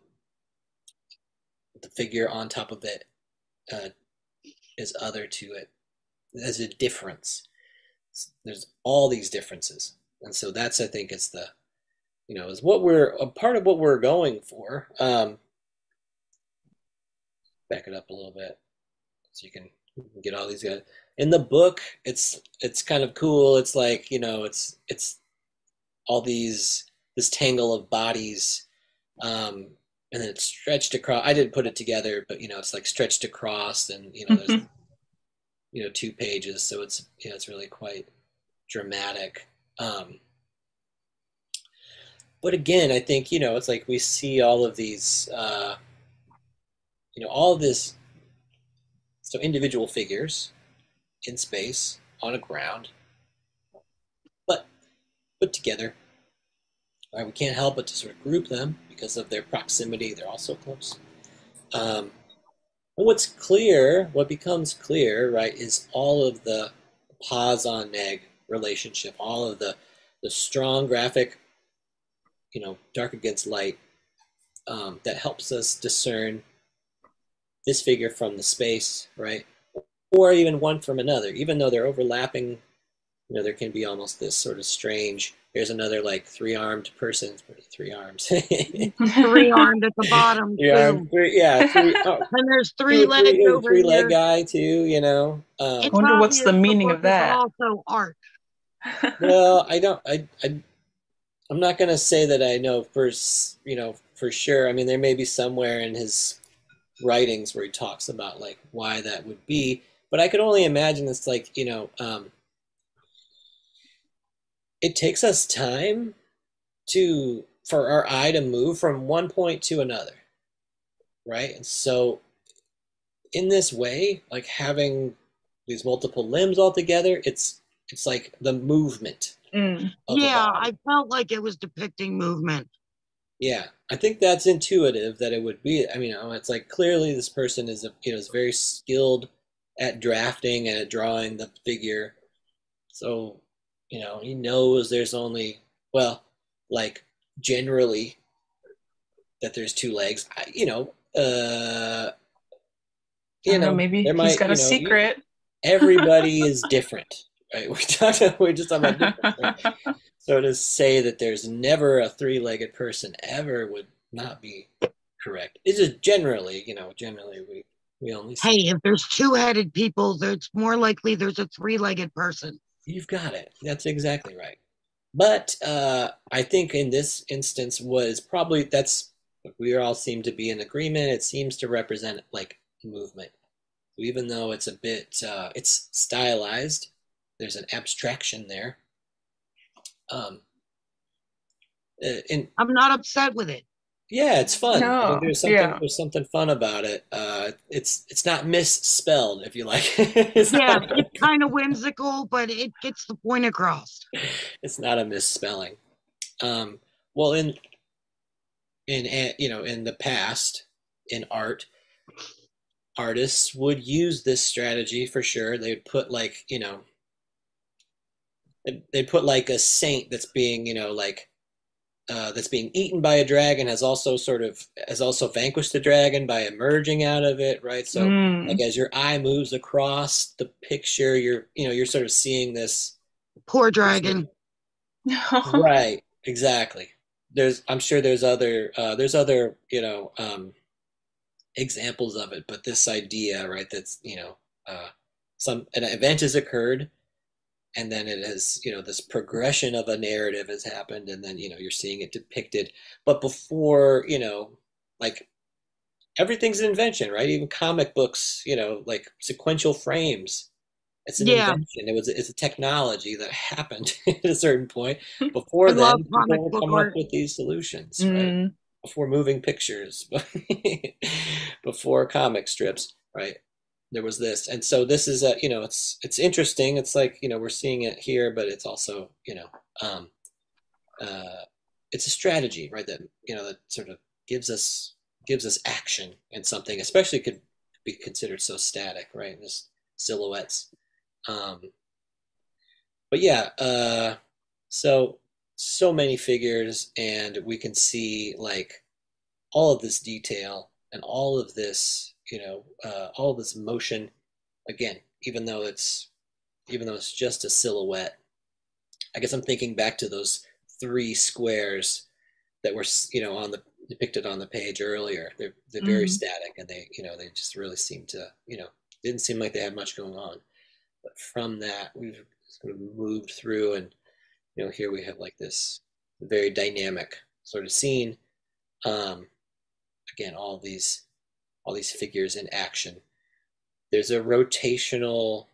the figure on top of it uh, is other to it. There's a difference. There's all these differences, and so that's I think is the, you know, is what we're a part of what we're going for. Um, back it up a little bit so you can, get all these guys in the book. It's it's kind of cool. It's like you know, it's it's all these this tangle of bodies um, and then it's stretched across. I didn't put it together, but you know, it's like stretched across, and you know, there's you know two pages, so it's you know, it's really quite dramatic. Um, but again, I think you know, it's like we see all of these, uh, you know, all this. So individual figures in space on a ground, but put together Right, we can't help but to sort of group them because of their proximity. They're all so close. Um, what's clear, what becomes clear, right, is all of the pause on neg relationship, all of the the strong graphic, you know, dark against light um, that helps us discern this figure from the space, right, or even one from another, even though they're overlapping. You know, there can be almost this sort of strange here's another like three armed person, three arms. Three armed at the bottom, too. yeah, three, yeah, three, oh, And there's three two- legs three, over three here. leg guy too. You know, um, It's Wonder what's the meaning book of that. Also art. well, I don't, I, I, I'm not gonna say that I know for, s- you know, for sure. I mean, there may be somewhere in his writings where he talks about like why that would be, but I could only imagine it's like you know, um, it takes us time to for our eye to move from one point to another, right? And so, in this way, like having these multiple limbs all together, it's it's like the movement Mm. Yeah. I felt like it was depicting movement. Yeah, I think that's intuitive that it would be. I mean, it's like clearly this person is a, you know is very skilled at drafting and at drawing the figure. So, you know, he knows there's only well, like generally that there's two legs. I, you know, uh, I you don't know, know, maybe there he's might- got you a know, you- secret. everybody is different, right? We talked. We're just talking about different. right? So to say that there's never a three-legged person ever would not be correct. It's just generally, you know, generally we we only see. Hey, if there's two-headed people, it's more likely there's a three-legged person. You've got it. That's exactly right. But uh, I think in this instance was probably that's we all seem to be in agreement. It seems to represent like movement, So even though it's a bit uh, it's stylized. There's an abstraction there. Um, uh, and I'm not upset with it. Yeah, it's fun. I No, there's something yeah. there's something fun about it. Uh, it's it's not misspelled, if you like. it's Yeah, not, it's kind of whimsical, but it gets the point across. it's not a misspelling. Um, well, in in you know in the past in art, artists would use this strategy for sure. They'd put like you know they they put like a saint that's being you know like uh, that's being eaten by a dragon has also sort of has also vanquished the dragon by emerging out of it, right? So Mm. like as your eye moves across the picture, you're you know you're sort of seeing this Poor dragon. right exactly there's i'm sure there's other uh, there's other you know um, examples of it but this idea right that's you know uh, some an event has occurred and then it has you know this progression of a narrative has happened and then you know you're seeing it depicted but before you know like everything's an invention right even comic books you know like sequential frames it's an Yeah. invention it was it's a technology that happened at a certain point before then people come art. up with these solutions right Mm. before moving pictures, before comic strips, right? There was this, and so this is a you know it's it's interesting. It's like you know we're seeing it here, but it's also you know um, uh, it's a strategy, right? That you know that sort of gives us gives us action and something, especially could be considered so static, right? This silhouettes. Um, but yeah, uh, so so many figures and we can see like all of this detail and all of this you know uh, all this motion again even though it's even though it's just a silhouette i guess i'm thinking back to those three squares that were you know on the depicted on the page earlier. They're they're very Mhm. static and they you know they just really seem to you know didn't seem like they had much going on. But from that we've sort of moved through and you know here we have like this very dynamic sort of scene. Um again all these all these figures in action there's a rotational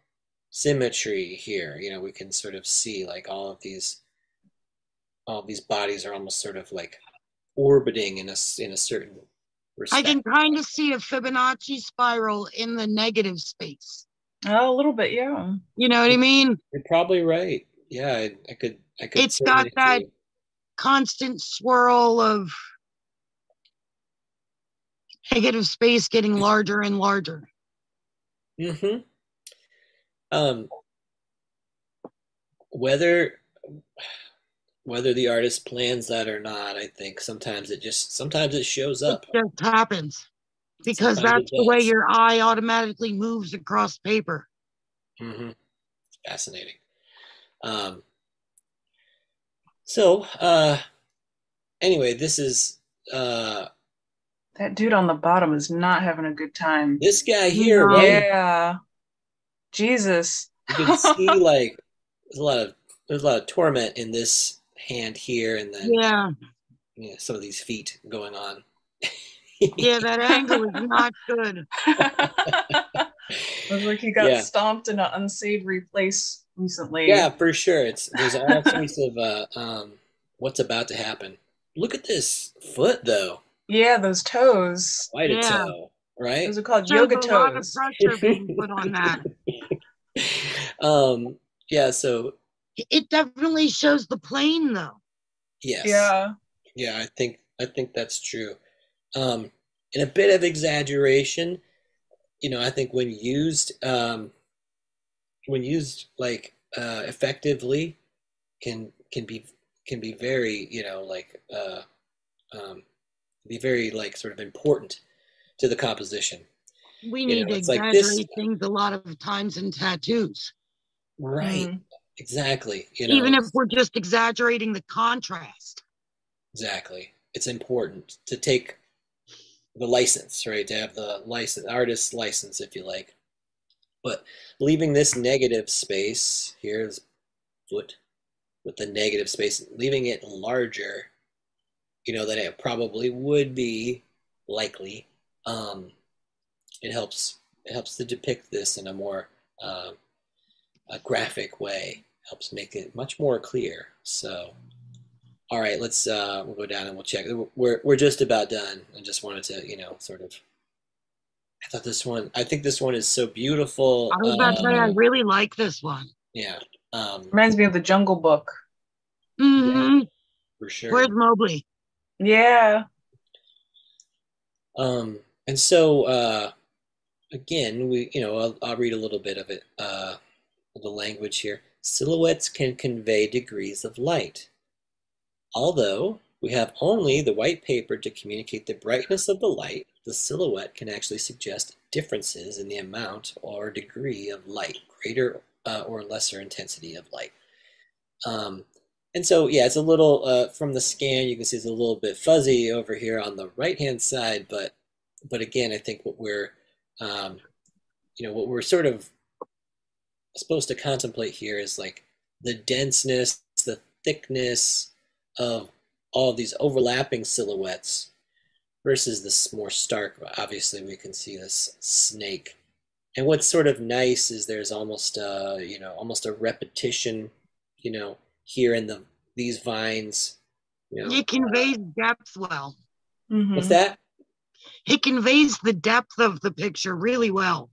symmetry here you know we can sort of see like all of these all of these bodies are almost sort of like orbiting in a in a certain I can kind of see a Fibonacci spiral in the negative space. Oh, a little bit, yeah. You know what I mean? you're probably right yeah i, I could i could It's got that- Constant swirl of negative space getting larger and larger. Mm-hmm. Um, whether whether the artist plans that or not, I think sometimes it just sometimes it shows up. It just happens because Sometimes that's the way your eye automatically moves across paper. Mm-hmm. Fascinating. Um, so uh, anyway, this is uh, That dude on the bottom is not having a good time. this guy here, No. right? Yeah. Jesus. You can see like there's a lot of there's a lot of torment in this hand here, and then Yeah, you know, some of these feet going on. yeah, that angle is not good. Looks like he got Yeah. stomped in an unsavory place recently. Yeah, for sure. It's there's all sorts of uh, um, what's about to happen. Look at this foot, though. Yeah, those toes. Quite a Yeah. toe, right? Those are called Shows yoga a lot of toes. pressure being put on that. um, yeah. So It definitely shows the plane, though. yes, Yeah. yeah. I think I think that's true. Um, and a bit of exaggeration, you know. I think when used, um, when used like uh, effectively, can can be can be very you know like uh, um, be very like sort of important to the composition. We You need know, to it's like exaggerate this- things a lot of times in tattoos. Right. Mhm. Exactly. You know, Even if we're just exaggerating the contrast. exactly. It's important to take the license, right? To have the license, artist's license, if you like. But leaving this negative space, here's foot with the negative space, leaving it larger, you know, than it probably would be likely. Um, it helps. It helps to depict this in a more uh, a graphic way. Helps make it much more clear. So, all right, let's uh, we'll go down and we'll check. We're we're just about done. I just wanted to, you know, sort of. I thought this one. I think this one is so beautiful. I was about to say, I Um, really like this one. yeah, um, Reminds me of the Jungle Book. Mm-hmm. for sure. Where's Mowgli? Yeah. Um, and so uh, again, we you know I'll, I'll read a little bit of it. Uh, the language here. Silhouettes can convey degrees of light. Although we have only the white paper to communicate the brightness of the light, the silhouette can actually suggest differences in the amount or degree of light, greater uh, or lesser intensity of light. Um, and so, yeah, it's a little, uh, from the scan, you can see it's a little bit fuzzy over here on the right-hand side, but, but again, I think what we're, um, you know, what we're sort of supposed to contemplate here is like the denseness, the thickness of all of these overlapping silhouettes versus this more stark. Obviously, we can see this snake. And what's sort of nice is there's almost a, you know, almost a repetition, you know, here in the these vines. You know, It conveys depth well. Mhm. what's that? It conveys the depth of the picture really well.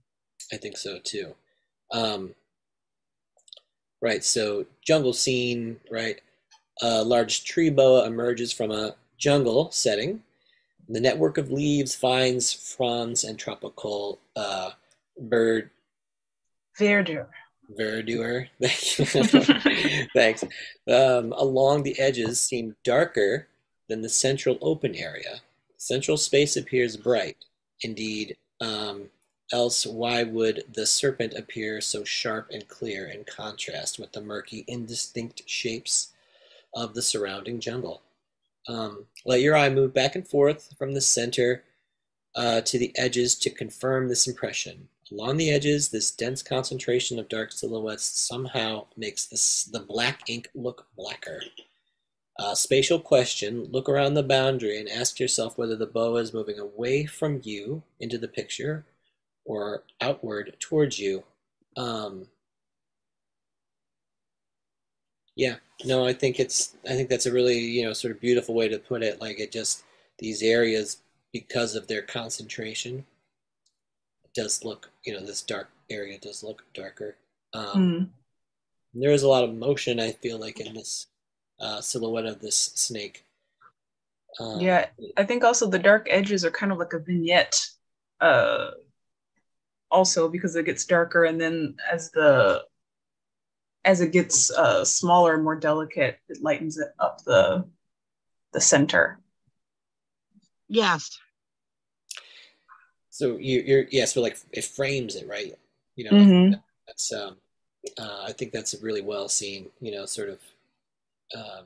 I think so too. Um, right, so jungle scene, right? A large tree boa emerges from a jungle setting. The network of leaves, vines, fronds, and tropical uh, bird Verdure. Verdure. Thanks. Um, along the edges seem darker than the central open area. Central space appears bright. Indeed, um, else why would the serpent appear so sharp and clear in contrast with the murky, indistinct shapes of the surrounding jungle? Um, let your eye move back and forth from the center uh, to the edges to confirm this impression. Along the edges, this dense concentration of dark silhouettes somehow makes this, the black ink look blacker. Uh, spatial question look around the boundary and ask yourself whether the boa is moving away from you into the picture or outward towards you. Um, yeah, no, I think it's I think that's a really you know sort of beautiful way to put it. Like it just these areas because of their concentration does look you know this dark area does look darker. Um, Mm. there is a lot of motion I feel like in this uh, silhouette of this snake. Um, Yeah, I think also the dark edges are kind of like a vignette, uh, also because it gets darker, and then as the as it gets uh, smaller and more delicate, it lightens it up the the center. Yes. So you, you're yeah, so like it frames it right. You know, Mhm. that's um, uh, I think that's a really well seen. You know, sort of um,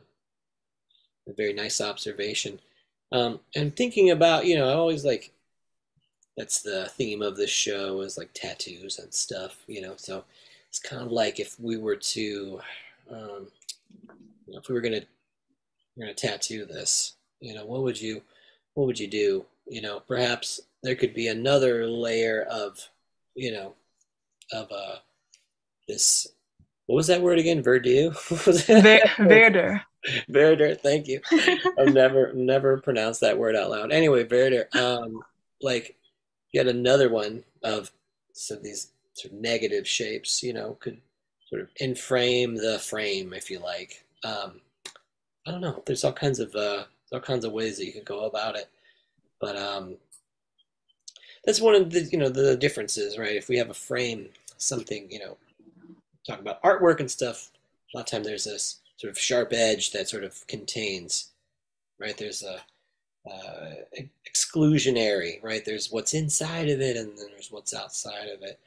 a very nice observation. Um, and thinking about you know, I always like that's the theme of this show is like tattoos and stuff. You know, so it's kind of like if we were to, um, you know, if we were gonna we're gonna tattoo this, you know, what would you what would you do? You know, perhaps there could be another layer of, you know, of uh this what was that word again? Verdure? Ver- Verdure. Verdure, thank you. I've never never pronounced that word out loud. Anyway, Verdure, um like yet another one of some of these sort of negative shapes, you know, could sort of inframe the frame if you like. Um I don't know. There's all kinds of uh all kinds of ways that you could go about it. But um that's one of the you know the differences, right? If we have a frame, something, you know, talk about artwork and stuff, a lot of time there's this sort of sharp edge that sort of contains, right? There's a uh, exclusionary, right? There's what's inside of it, and then there's what's outside of it.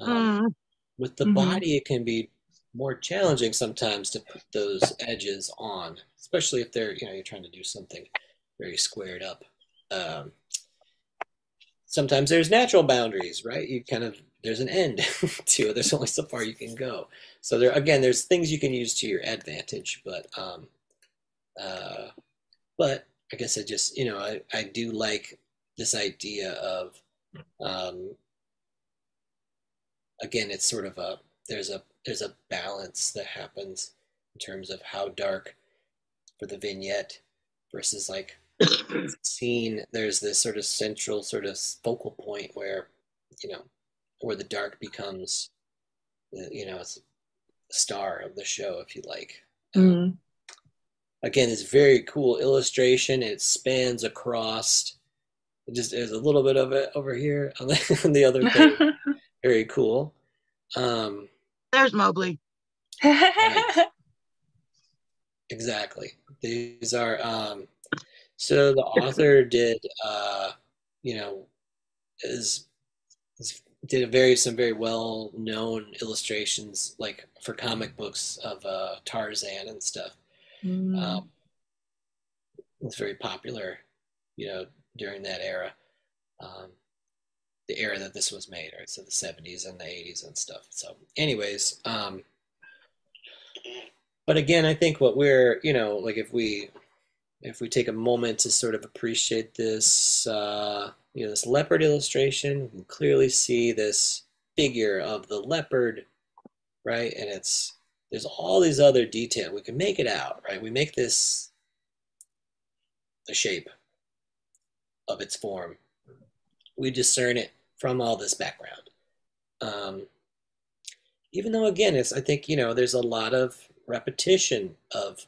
Um, Mm, with the Mhm. body, it can be more challenging sometimes to put those edges on, especially if they're, you know, you're trying to do something very squared up. Um, sometimes there's natural boundaries, right? You kind of, there's an end to it. There's only so far you can go. So there, again, there's things you can use to your advantage, but, um, uh, but I guess I just, you know, I, I do like this idea of, um, again, it's sort of a there's a there's a balance that happens in terms of how dark for the vignette versus like scene. There's this sort of central sort of focal point where you know where the dark becomes uh, you know it's the star of the show if you like. Um, Mm. again, it's very cool illustration. It spans across. It just there's a little bit of it over here on the, on the other page. Very cool. Um, there's Mowgli. exactly. These are um, so the author did uh, you know is, is did a very some very well known illustrations like for comic books of uh, Tarzan and stuff. Mm. Um, it's very popular, you know, during that era. Um, the era that this was made, right? So the 70s and the 80s and stuff. So, anyways, um, but again, I think what we're, you know, like if we if we take a moment to sort of appreciate this, uh, you know, this leopard illustration, we can clearly see this figure of the leopard, right? And it's there's all these other detail. We can make it out, right? We make this the shape of its form. We discern it from all this background. Um, even though, again, it's I think you know there's a lot of repetition of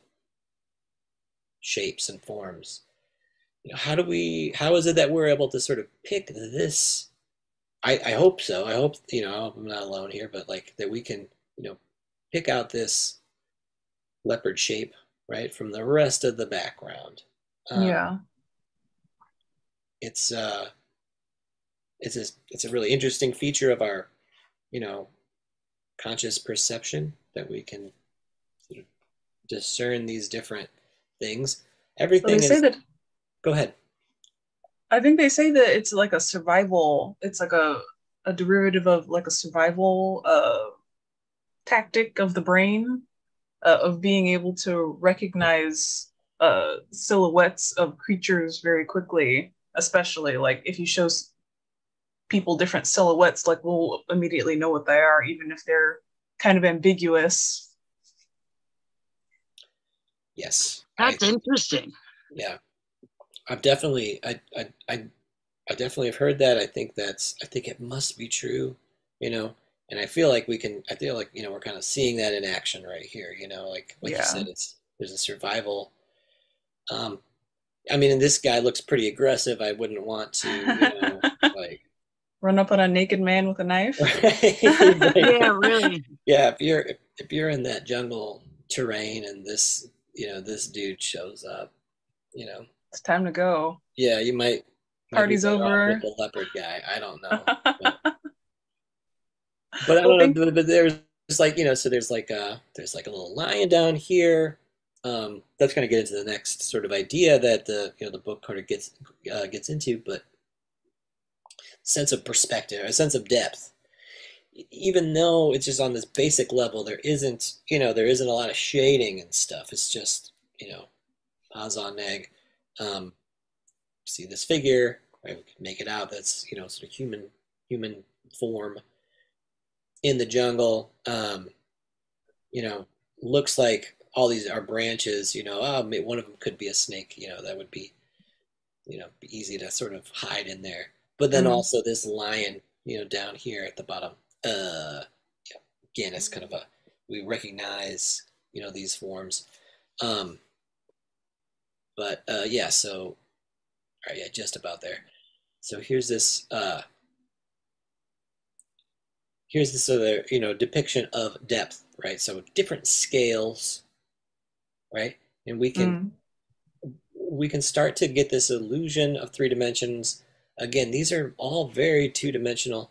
shapes and forms. You know, how do we? How is it that we're able to sort of pick this? I, I hope so. I hope you know I'm not alone here, but like that we can you know pick out this leopard shape right from the rest of the background. Um, yeah. it's uh it's a, it's a really interesting feature of our you know conscious perception that we can sort of discern these different things everything is that go ahead I think they say that it's like a survival. It's like a a derivative of like a survival uh tactic of the brain uh, of being able to recognize uh silhouettes of creatures very quickly, especially like if you show people different silhouettes, like we'll immediately know what they are, even if they're kind of ambiguous. yes I- That's interesting. yeah i've definitely I, I i i definitely have heard that i think that's i think it must be true you know and i feel like we can i feel like you know we're kind of seeing that in action right here you know like like Yeah. you said it's there's a survival um i mean and this guy looks pretty aggressive i wouldn't want to you know like Run up on a naked man with a knife. Like, Yeah, really. yeah if you're if, if you're in that jungle terrain and this you know this dude shows up you know. It's time to go. yeah you might Party's over. the leopard guy. I don't know. But i don't know but, but there's like you know so there's like a there's like a little lion down here. Um that's going to get into the next sort of idea that the you know the book kind of gets uh, gets into but sense of perspective a sense of depth even though it's just on this basic level there isn't you know there isn't a lot of shading and stuff. It's just you know pause on egg um see this figure right? We can make it out. That's you know sort of human human form in the jungle. Um you know looks like all these are branches you know oh, one of them could be a snake you know that would be you know easy to sort of hide in there. But then Mhm. also this lion you know down here at the bottom uh again it's kind of a we recognize you know these forms. Um but uh yeah so all right yeah just about there. So here's this uh here's this other you know depiction of depth right? So different scales right? And we can Mm. we can start to get this illusion of three dimensions. Again, these are all very two-dimensional,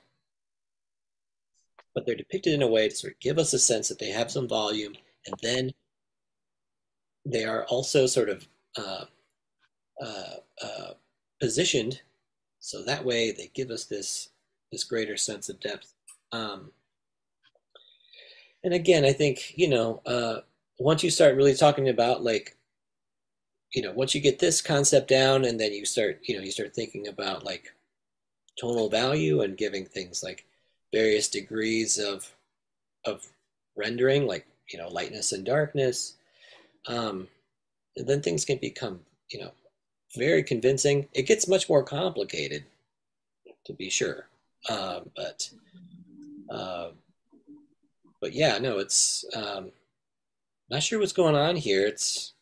but they're depicted in a way to sort of give us a sense that they have some volume, and then they are also sort of uh, uh, uh, positioned so that way they give us this this greater sense of depth. Um, and again, I think you know uh, once you start really talking about like you know once you get this concept down and then you start you know you start thinking about like tonal value and giving things like various degrees of of rendering like you know lightness and darkness um, and then things can become you know very convincing it gets much more complicated to be sure uh, but uh, but yeah no it's um, not sure what's going on here it's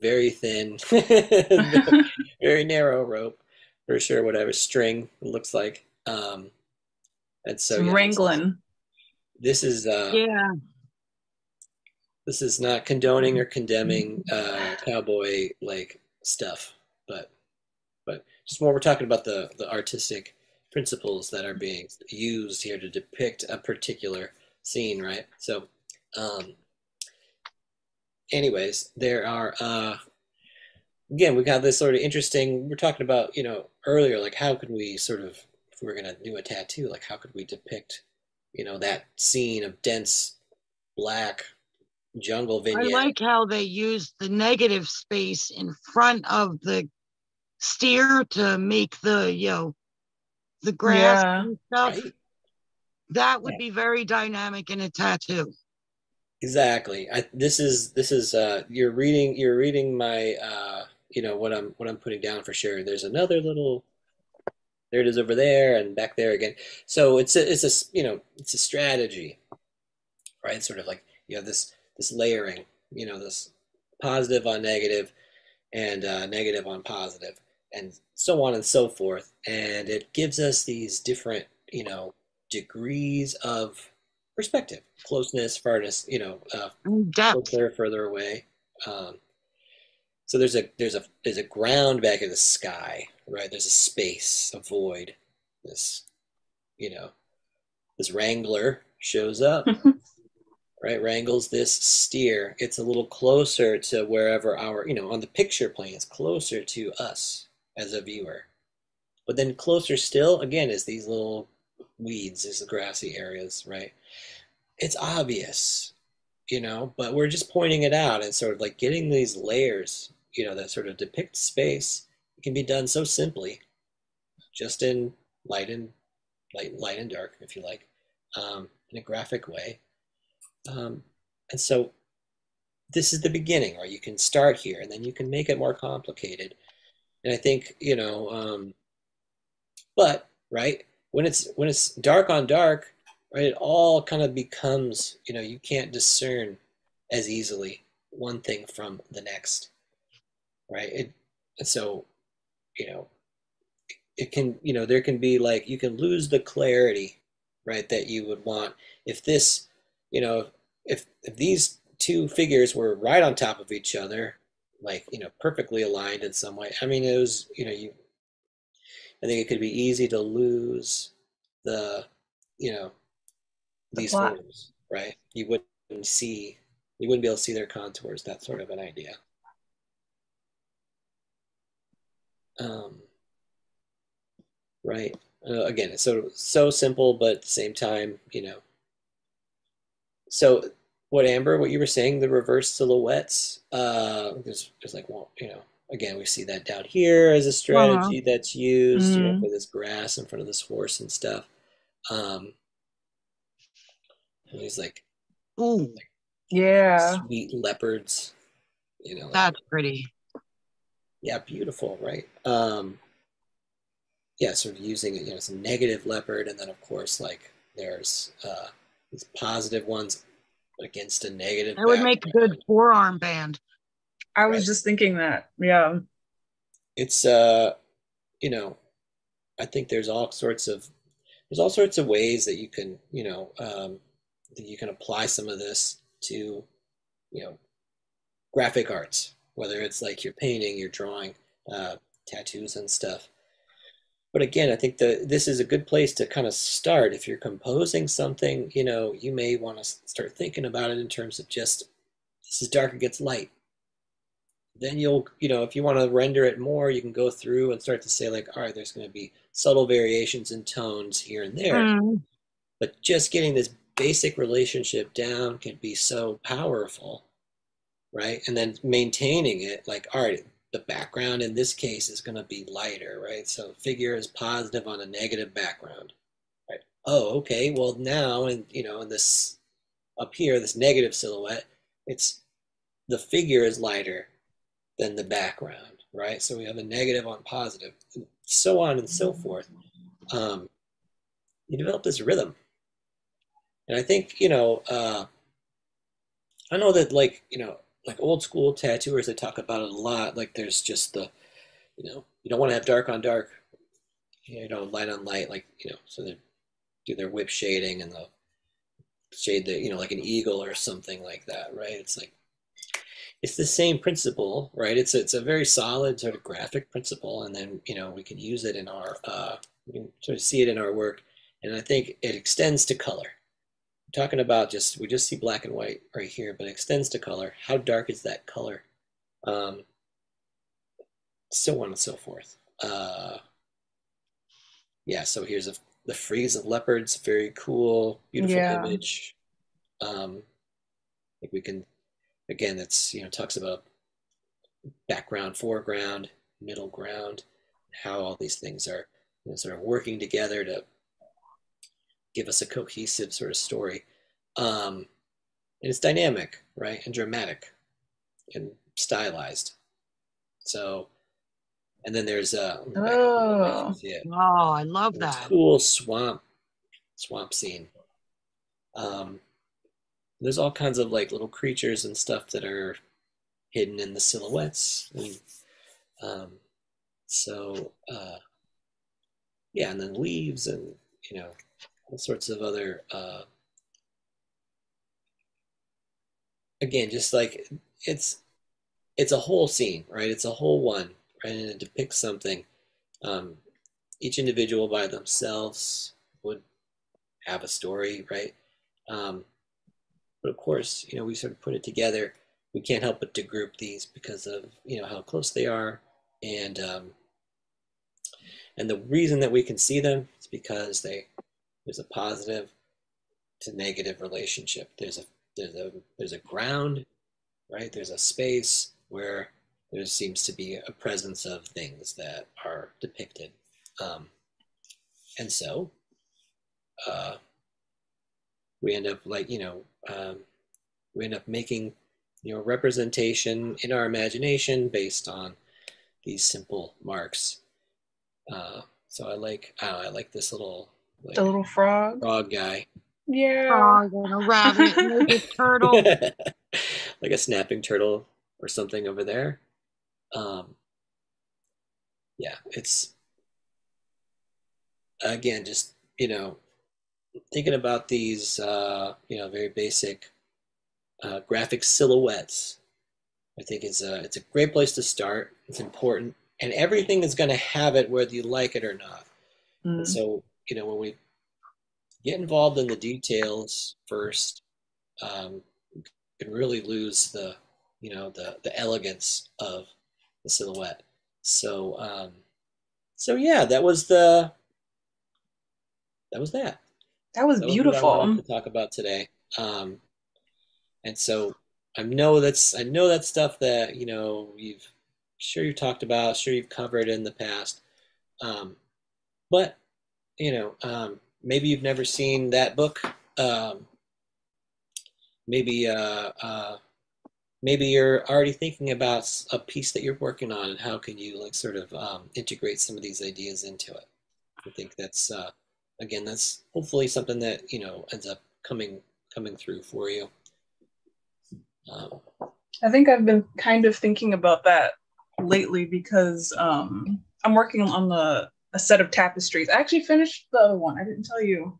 very thin, very narrow rope for sure. Whatever string looks like. Um, and so yeah, wrangling. This is uh, yeah. This is not condoning or condemning uh, cowboy like stuff, but but just more we're talking about the the artistic principles that are being used here to depict a particular scene, right? So um, anyways, there are uh, again we got this sort of interesting. We're talking about you know earlier, like how can we sort of we were gonna do a tattoo, like how could we depict you know that scene of dense black jungle vignette. I like how they use the negative space in front of the steer to make the you know the grass yeah. and stuff. Right. That would yeah. be very dynamic in a tattoo. Exactly. I, this is this is uh, you're reading you're reading my uh, you know what I'm what I'm putting down for sure. There's another little there it is over there and back there again. So it's a it's a you know it's a strategy, right? Sort of like you have this this layering, you know, this positive on negative and uh, negative on positive, and so on and so forth. And it gives us these different you know degrees of perspective, closeness, farness, you know, uh, closer, further away. Um, so there's a there's a there's a ground back in the sky, right? There's a space, a void. This, you know, this wrangler shows up, right? Wrangles this steer. It's a little closer to wherever our, you know, on the picture plane, it's closer to us as a viewer. But then closer still, again, is these little weeds, is the grassy areas, right? it's obvious, you know, but we're just pointing it out and sort of like getting these layers, you know, that sort of depicts space. It can be done so simply, just in light and light, light and dark, if you like, um, in a graphic way. Um, and so this is the beginning, or you can start here and then you can make it more complicated. And I think, you know, um, but right when it's when it's dark on dark, right? It all kind of becomes, you know, you can't discern as easily one thing from the next, right? It, and so, you know, it can, you know, there can be like, you can lose the clarity, right, that you would want if this, you know, if, if these two figures were right on top of each other, like, you know, perfectly aligned in some way. I mean, it was, you know, you, I think it could be easy to lose the, you know, these forms, right? You wouldn't see, you wouldn't be able to see their contours. that sort of an idea. Um, right. Uh, again, it's so so simple, but at the same time, you know. So, what Amber, what you were saying, the reverse silhouettes. Uh, there's there's like well, you know, again, we see that down here as a strategy uh-huh. that's used mm-hmm. you know, mm-hmm. for this grass in front of this horse and stuff. Um, and these like, ooh, like yeah, sweet leopards. You know, that's like, pretty. Yeah, beautiful, right? Um, yeah, sort of using it, you know some negative leopard, and then of course like there's uh, these positive ones against a negative. That would make a good forearm band. I was just thinking that. Yeah. It's uh, you know, I think there's all sorts of there's all sorts of ways that you can you know um, that you can apply some of this to, you know, graphic arts, whether it's like you're painting, you're drawing, uh, tattoos and stuff. But again, I think that this is a good place to kind of start. If you're composing something, you know, you may want to start thinking about it in terms of just this is dark, it gets light. Then you'll, you know, if you want to render it more, you can go through and start to say, like, all right, there's going to be subtle variations in tones here and there. Mm. But just getting this basic relationship down can be so powerful, right? And then maintaining it, like, all right, the background in this case is going to be lighter, right? So figure is positive on a negative background, right? Oh, okay. Well, now, and you know, in this up here, this negative silhouette, it's the figure is lighter than the background, right? So we have a negative on positive, and so on and so forth. Um, you develop this rhythm, and I think you know. Uh, I know that, like you know, like old school tattooers, they talk about it a lot. Like there's just the, you know, you don't want to have dark on dark, you know, light on light. Like you know, so they do their whip shading and the shade the you know like an eagle or something like that, right? It's like it's the same principle, right? It's it's a very solid sort of graphic principle, and then you know we can use it in our uh, we can sort of see it in our work, and I think it extends to color talking about just, we just see black and white right here, but extends to color. How dark is that color? Um, so on and so forth. Uh, yeah, so here's a, the frieze of leopards, very cool, beautiful yeah. image. Um, I think we can, again, it's, you know, talks about background, foreground, middle ground, how all these things are you know, sort of working together to give us a cohesive sort of story. Um, and it's dynamic, right? And dramatic and stylized. So, and then there's a oh, oh, I love that cool swamp swamp scene. Um, there's all kinds of like little creatures and stuff that are hidden in the silhouettes. And, um, so, uh, yeah, and then leaves and you know all sorts of other uh, again just like it's it's a whole scene right? It's a whole one right? And it depicts something. Um, each individual by themselves would have a story right? Um, but of course you know we sort of put it together. We can't help but to group these because of you know how close they are. And um, and the reason that we can see them is because they there's a positive to negative relationship. There's a there's a there's a ground, right? There's a space where there seems to be a presence of things that are depicted, um, and so uh, we end up like you know um, we end up making you know representation in our imagination based on these simple marks. Uh, so I like uh, I like this little like, the little frog. Frog guy. Yeah. Frog and a rabbit and a turtle. like a snapping turtle or something over there. Um, yeah, it's again just you know thinking about these uh, you know very basic uh, graphic silhouettes. I think it's a it's a great place to start. It's important, and everything is going to have it whether you like it or not. Mm. So you know, when we get involved in the details first, um, can really lose the, you know, the the elegance of the silhouette. So, um, so yeah, that was the, that was that. That was, that was beautiful. to talk about today. Um, and so I know that's I know that stuff that you know you've sure you've talked about, sure you've covered in the past. Um, but you know, um, maybe you've never seen that book. Um, maybe uh, uh, maybe you're already thinking about a piece that you're working on, and how can you like sort of um, integrate some of these ideas into it? I think that's uh, again, that's hopefully something that you know ends up coming coming through for you. Um, I think I've been kind of thinking about that lately because um, I'm working on the a set of tapestries. I actually finished the other one. I didn't tell you.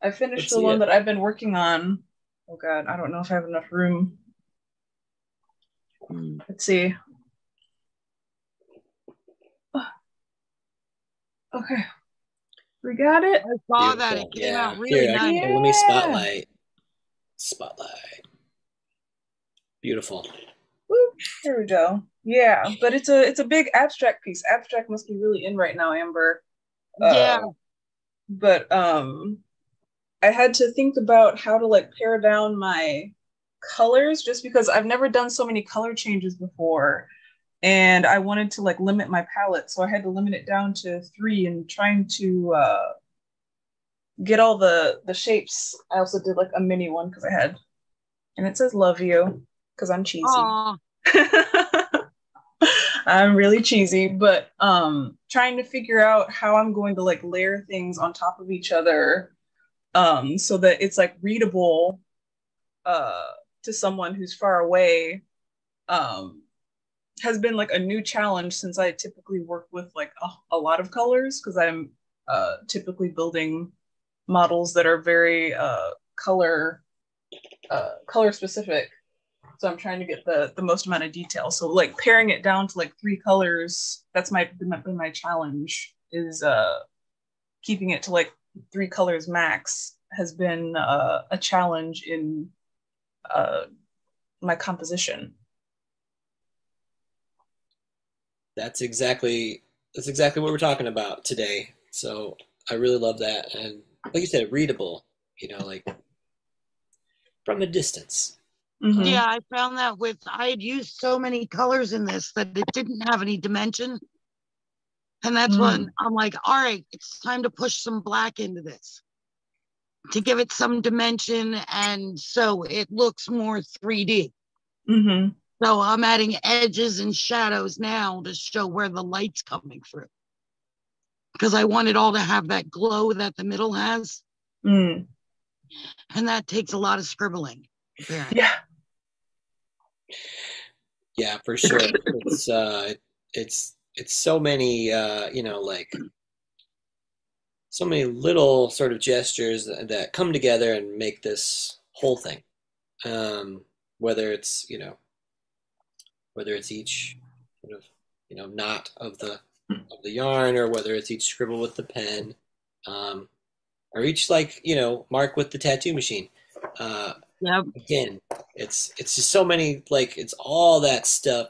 I finished Let's the one it. that I've been working on. Oh god, I don't know if I have enough room. Mm. Let's see. Oh. Okay. We got it. I saw Beautiful. that. It came yeah. out really Here, nice. Yeah. Let me spotlight. Spotlight. Beautiful. Woo. There we go. Yeah, but it's a it's a big abstract piece. Abstract must be really in right now, Amber. Uh, Yeah. But um I had to think about how to like pare down my colors just because I've never done so many color changes before. And I wanted to like limit my palette, so I had to limit it down to three and trying to uh get all the the shapes. I also did like a mini one because I had and it says love you because I'm cheesy. I'm really cheesy, but um trying to figure out how I'm going to like layer things on top of each other um so that it's like readable uh to someone who's far away um has been like a new challenge since I typically work with like a, a lot of colors because I'm uh typically building models that are very uh color uh color specific so i'm trying to get the the most amount of detail so like paring it down to like three colors that's my my, my challenge is uh keeping it to like three colors max has been uh, a challenge in uh my composition That's exactly that's exactly what we're talking about today. So I really love that, and like you said, readable. You know, like from a distance. Mhm. Yeah, I found that with I had used so many colors in this that it didn't have any dimension. And that's when I'm like, all right, it's time to push some black into this to give it some dimension and so it looks more 3D. Mhm. So I'm adding edges and shadows now to show where the light's coming through. Because I want it all to have that glow that the middle has. Mm. And that takes a lot of scribbling. apparently. yeah Yeah, for sure. It's uh, it's it's so many uh, you know, like so many little sort of gestures that, come together and make this whole thing. Um, whether it's you know, whether it's each sort of you know knot of the of the yarn, or whether it's each scribble with the pen, um, or each like you know mark with the tattoo machine. Uh, Yep. again it's it's just so many like it's all that stuff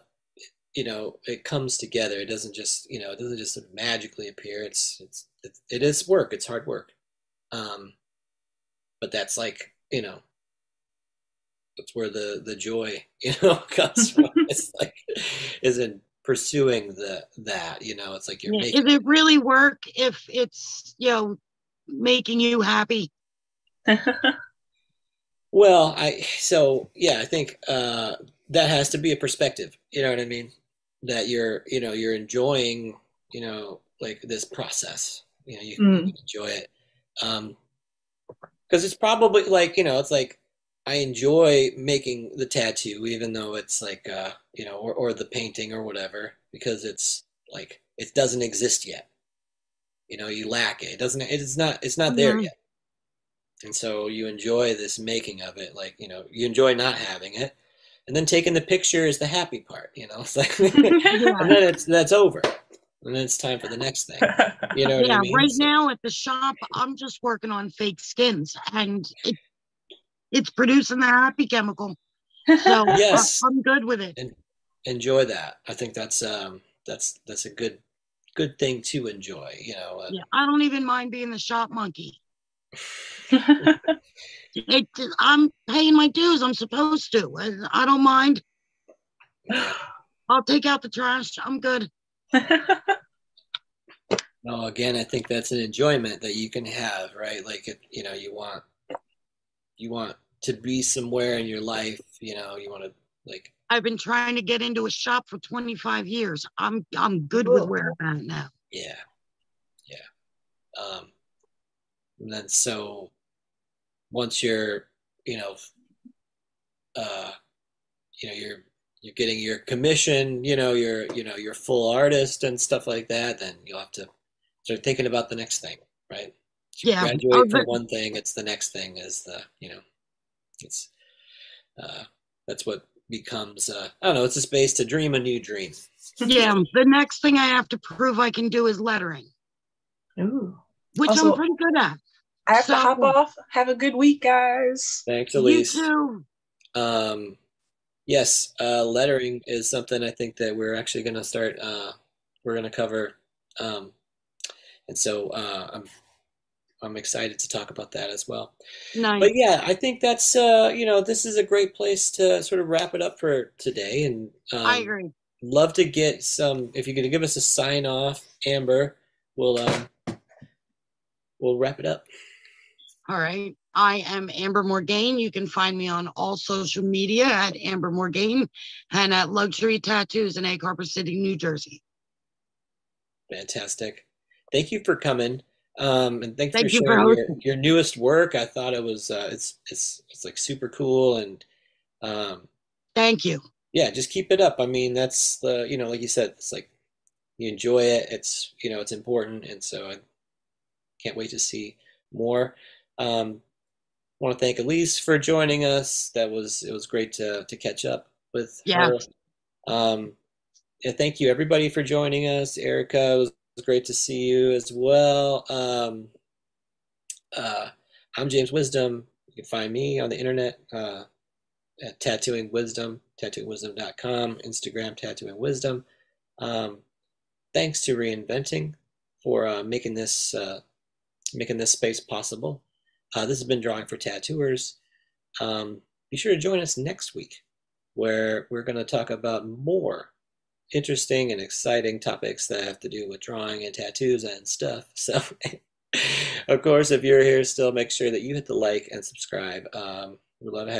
you know it comes together. It doesn't just you know it doesn't just magically appear. It's it's it, it is work. It's hard work. Um but that's like you know that's where the the joy you know comes from. It's like isn't pursuing the that you know it's like you're Yeah, making Is it really work if it's, you know, making you happy? Well, I so yeah, I think uh, that has to be a perspective. You know what I mean? That you're you know you're enjoying you know like this process. You know you can Mm. enjoy it because it's probably like you know it's like I enjoy making the tattoo even though it's like uh, you know or or the painting or whatever because it's like it doesn't exist yet. You know you lack it. It doesn't. It's not. It's not there Mhm. yet and so you enjoy this making of it like you know you enjoy not having it and then taking the picture is the happy part you know it's like and then it's that's over and then it's time for the next thing you know what yeah, i mean right So- now at the shop, I'm just working on fake skins and it, it's producing the happy chemical. So I- Yes. I'm good with it. enjoy that i think that's um that's that's a good good thing to enjoy you know uh, Yeah, I don't even mind being the shop monkey. It, I'm paying my dues. I'm supposed to. I, I don't mind. I'll take out the trash. I'm good. no again i think that's an enjoyment that you can have right like it, you know you want you want to be somewhere in your life you know you want to like I've been trying to get into a shop for 25 years. I'm I'm good with where I'm at now. Yeah. Yeah. Um, and then so once you're, you know, uh, you know, you're you're getting your commission, you know, you're you know, you're full artist and stuff like that, then you'll have to start thinking about the next thing, right? You Yeah. graduate Oh, from one thing, it's the next thing is the, you know, it's uh that's what becomes uh I don't know, it's a space to dream a new dream. Yeah, the next thing I have to prove I can do is lettering. Ooh. which Also- I'm pretty good at. I have to hop off. Have a good week, guys. Thanks, Elise. You Elise. too. Um, yes, uh, lettering is something I think that we're actually going to start. Uh, we're going to cover, um, and so uh, I'm I'm excited to talk about that as well. Nice. But yeah, I think that's uh, you know this is a great place to sort of wrap it up for today, and um, I agree. love to get some. If you're going to give us a sign off, Amber, we'll um, we'll wrap it up. All right. I am Amber Morgaine. You can find me on all social media at Amber Morgaine and at Luxury Tattoos in Egg Harbor City, New Jersey. Fantastic. Thank you for coming. Um, and thanks Thank for you for sharing your, your newest work. I thought it was uh, it's it's it's like super cool and um, Thank you. yeah, just keep it up. I mean, that's the you know, like you said, it's like you enjoy it. It's you know, it's important, and so I can't wait to see more. Um, want to thank Elise for joining us. That was it was great to to catch up with Yeah. her. Um, yeah, thank you everybody for joining us. Erica, it was, it was great to see you as well. Um, uh, I'm James Wisdom. You can find me on the internet uh, at Tattooing Wisdom, tattooingwisdom.com, Instagram, Tattooing Wisdom. Um, thanks to Reinventing for uh, making this uh, making this space possible. Uh, this has been Drawing for Tattooers. Um, be sure to join us next week, where we're going to talk about more interesting and exciting topics that have to do with drawing and tattoos and stuff. So, of course, if you're here still, make sure that you hit the like and subscribe. Um, we'd love to have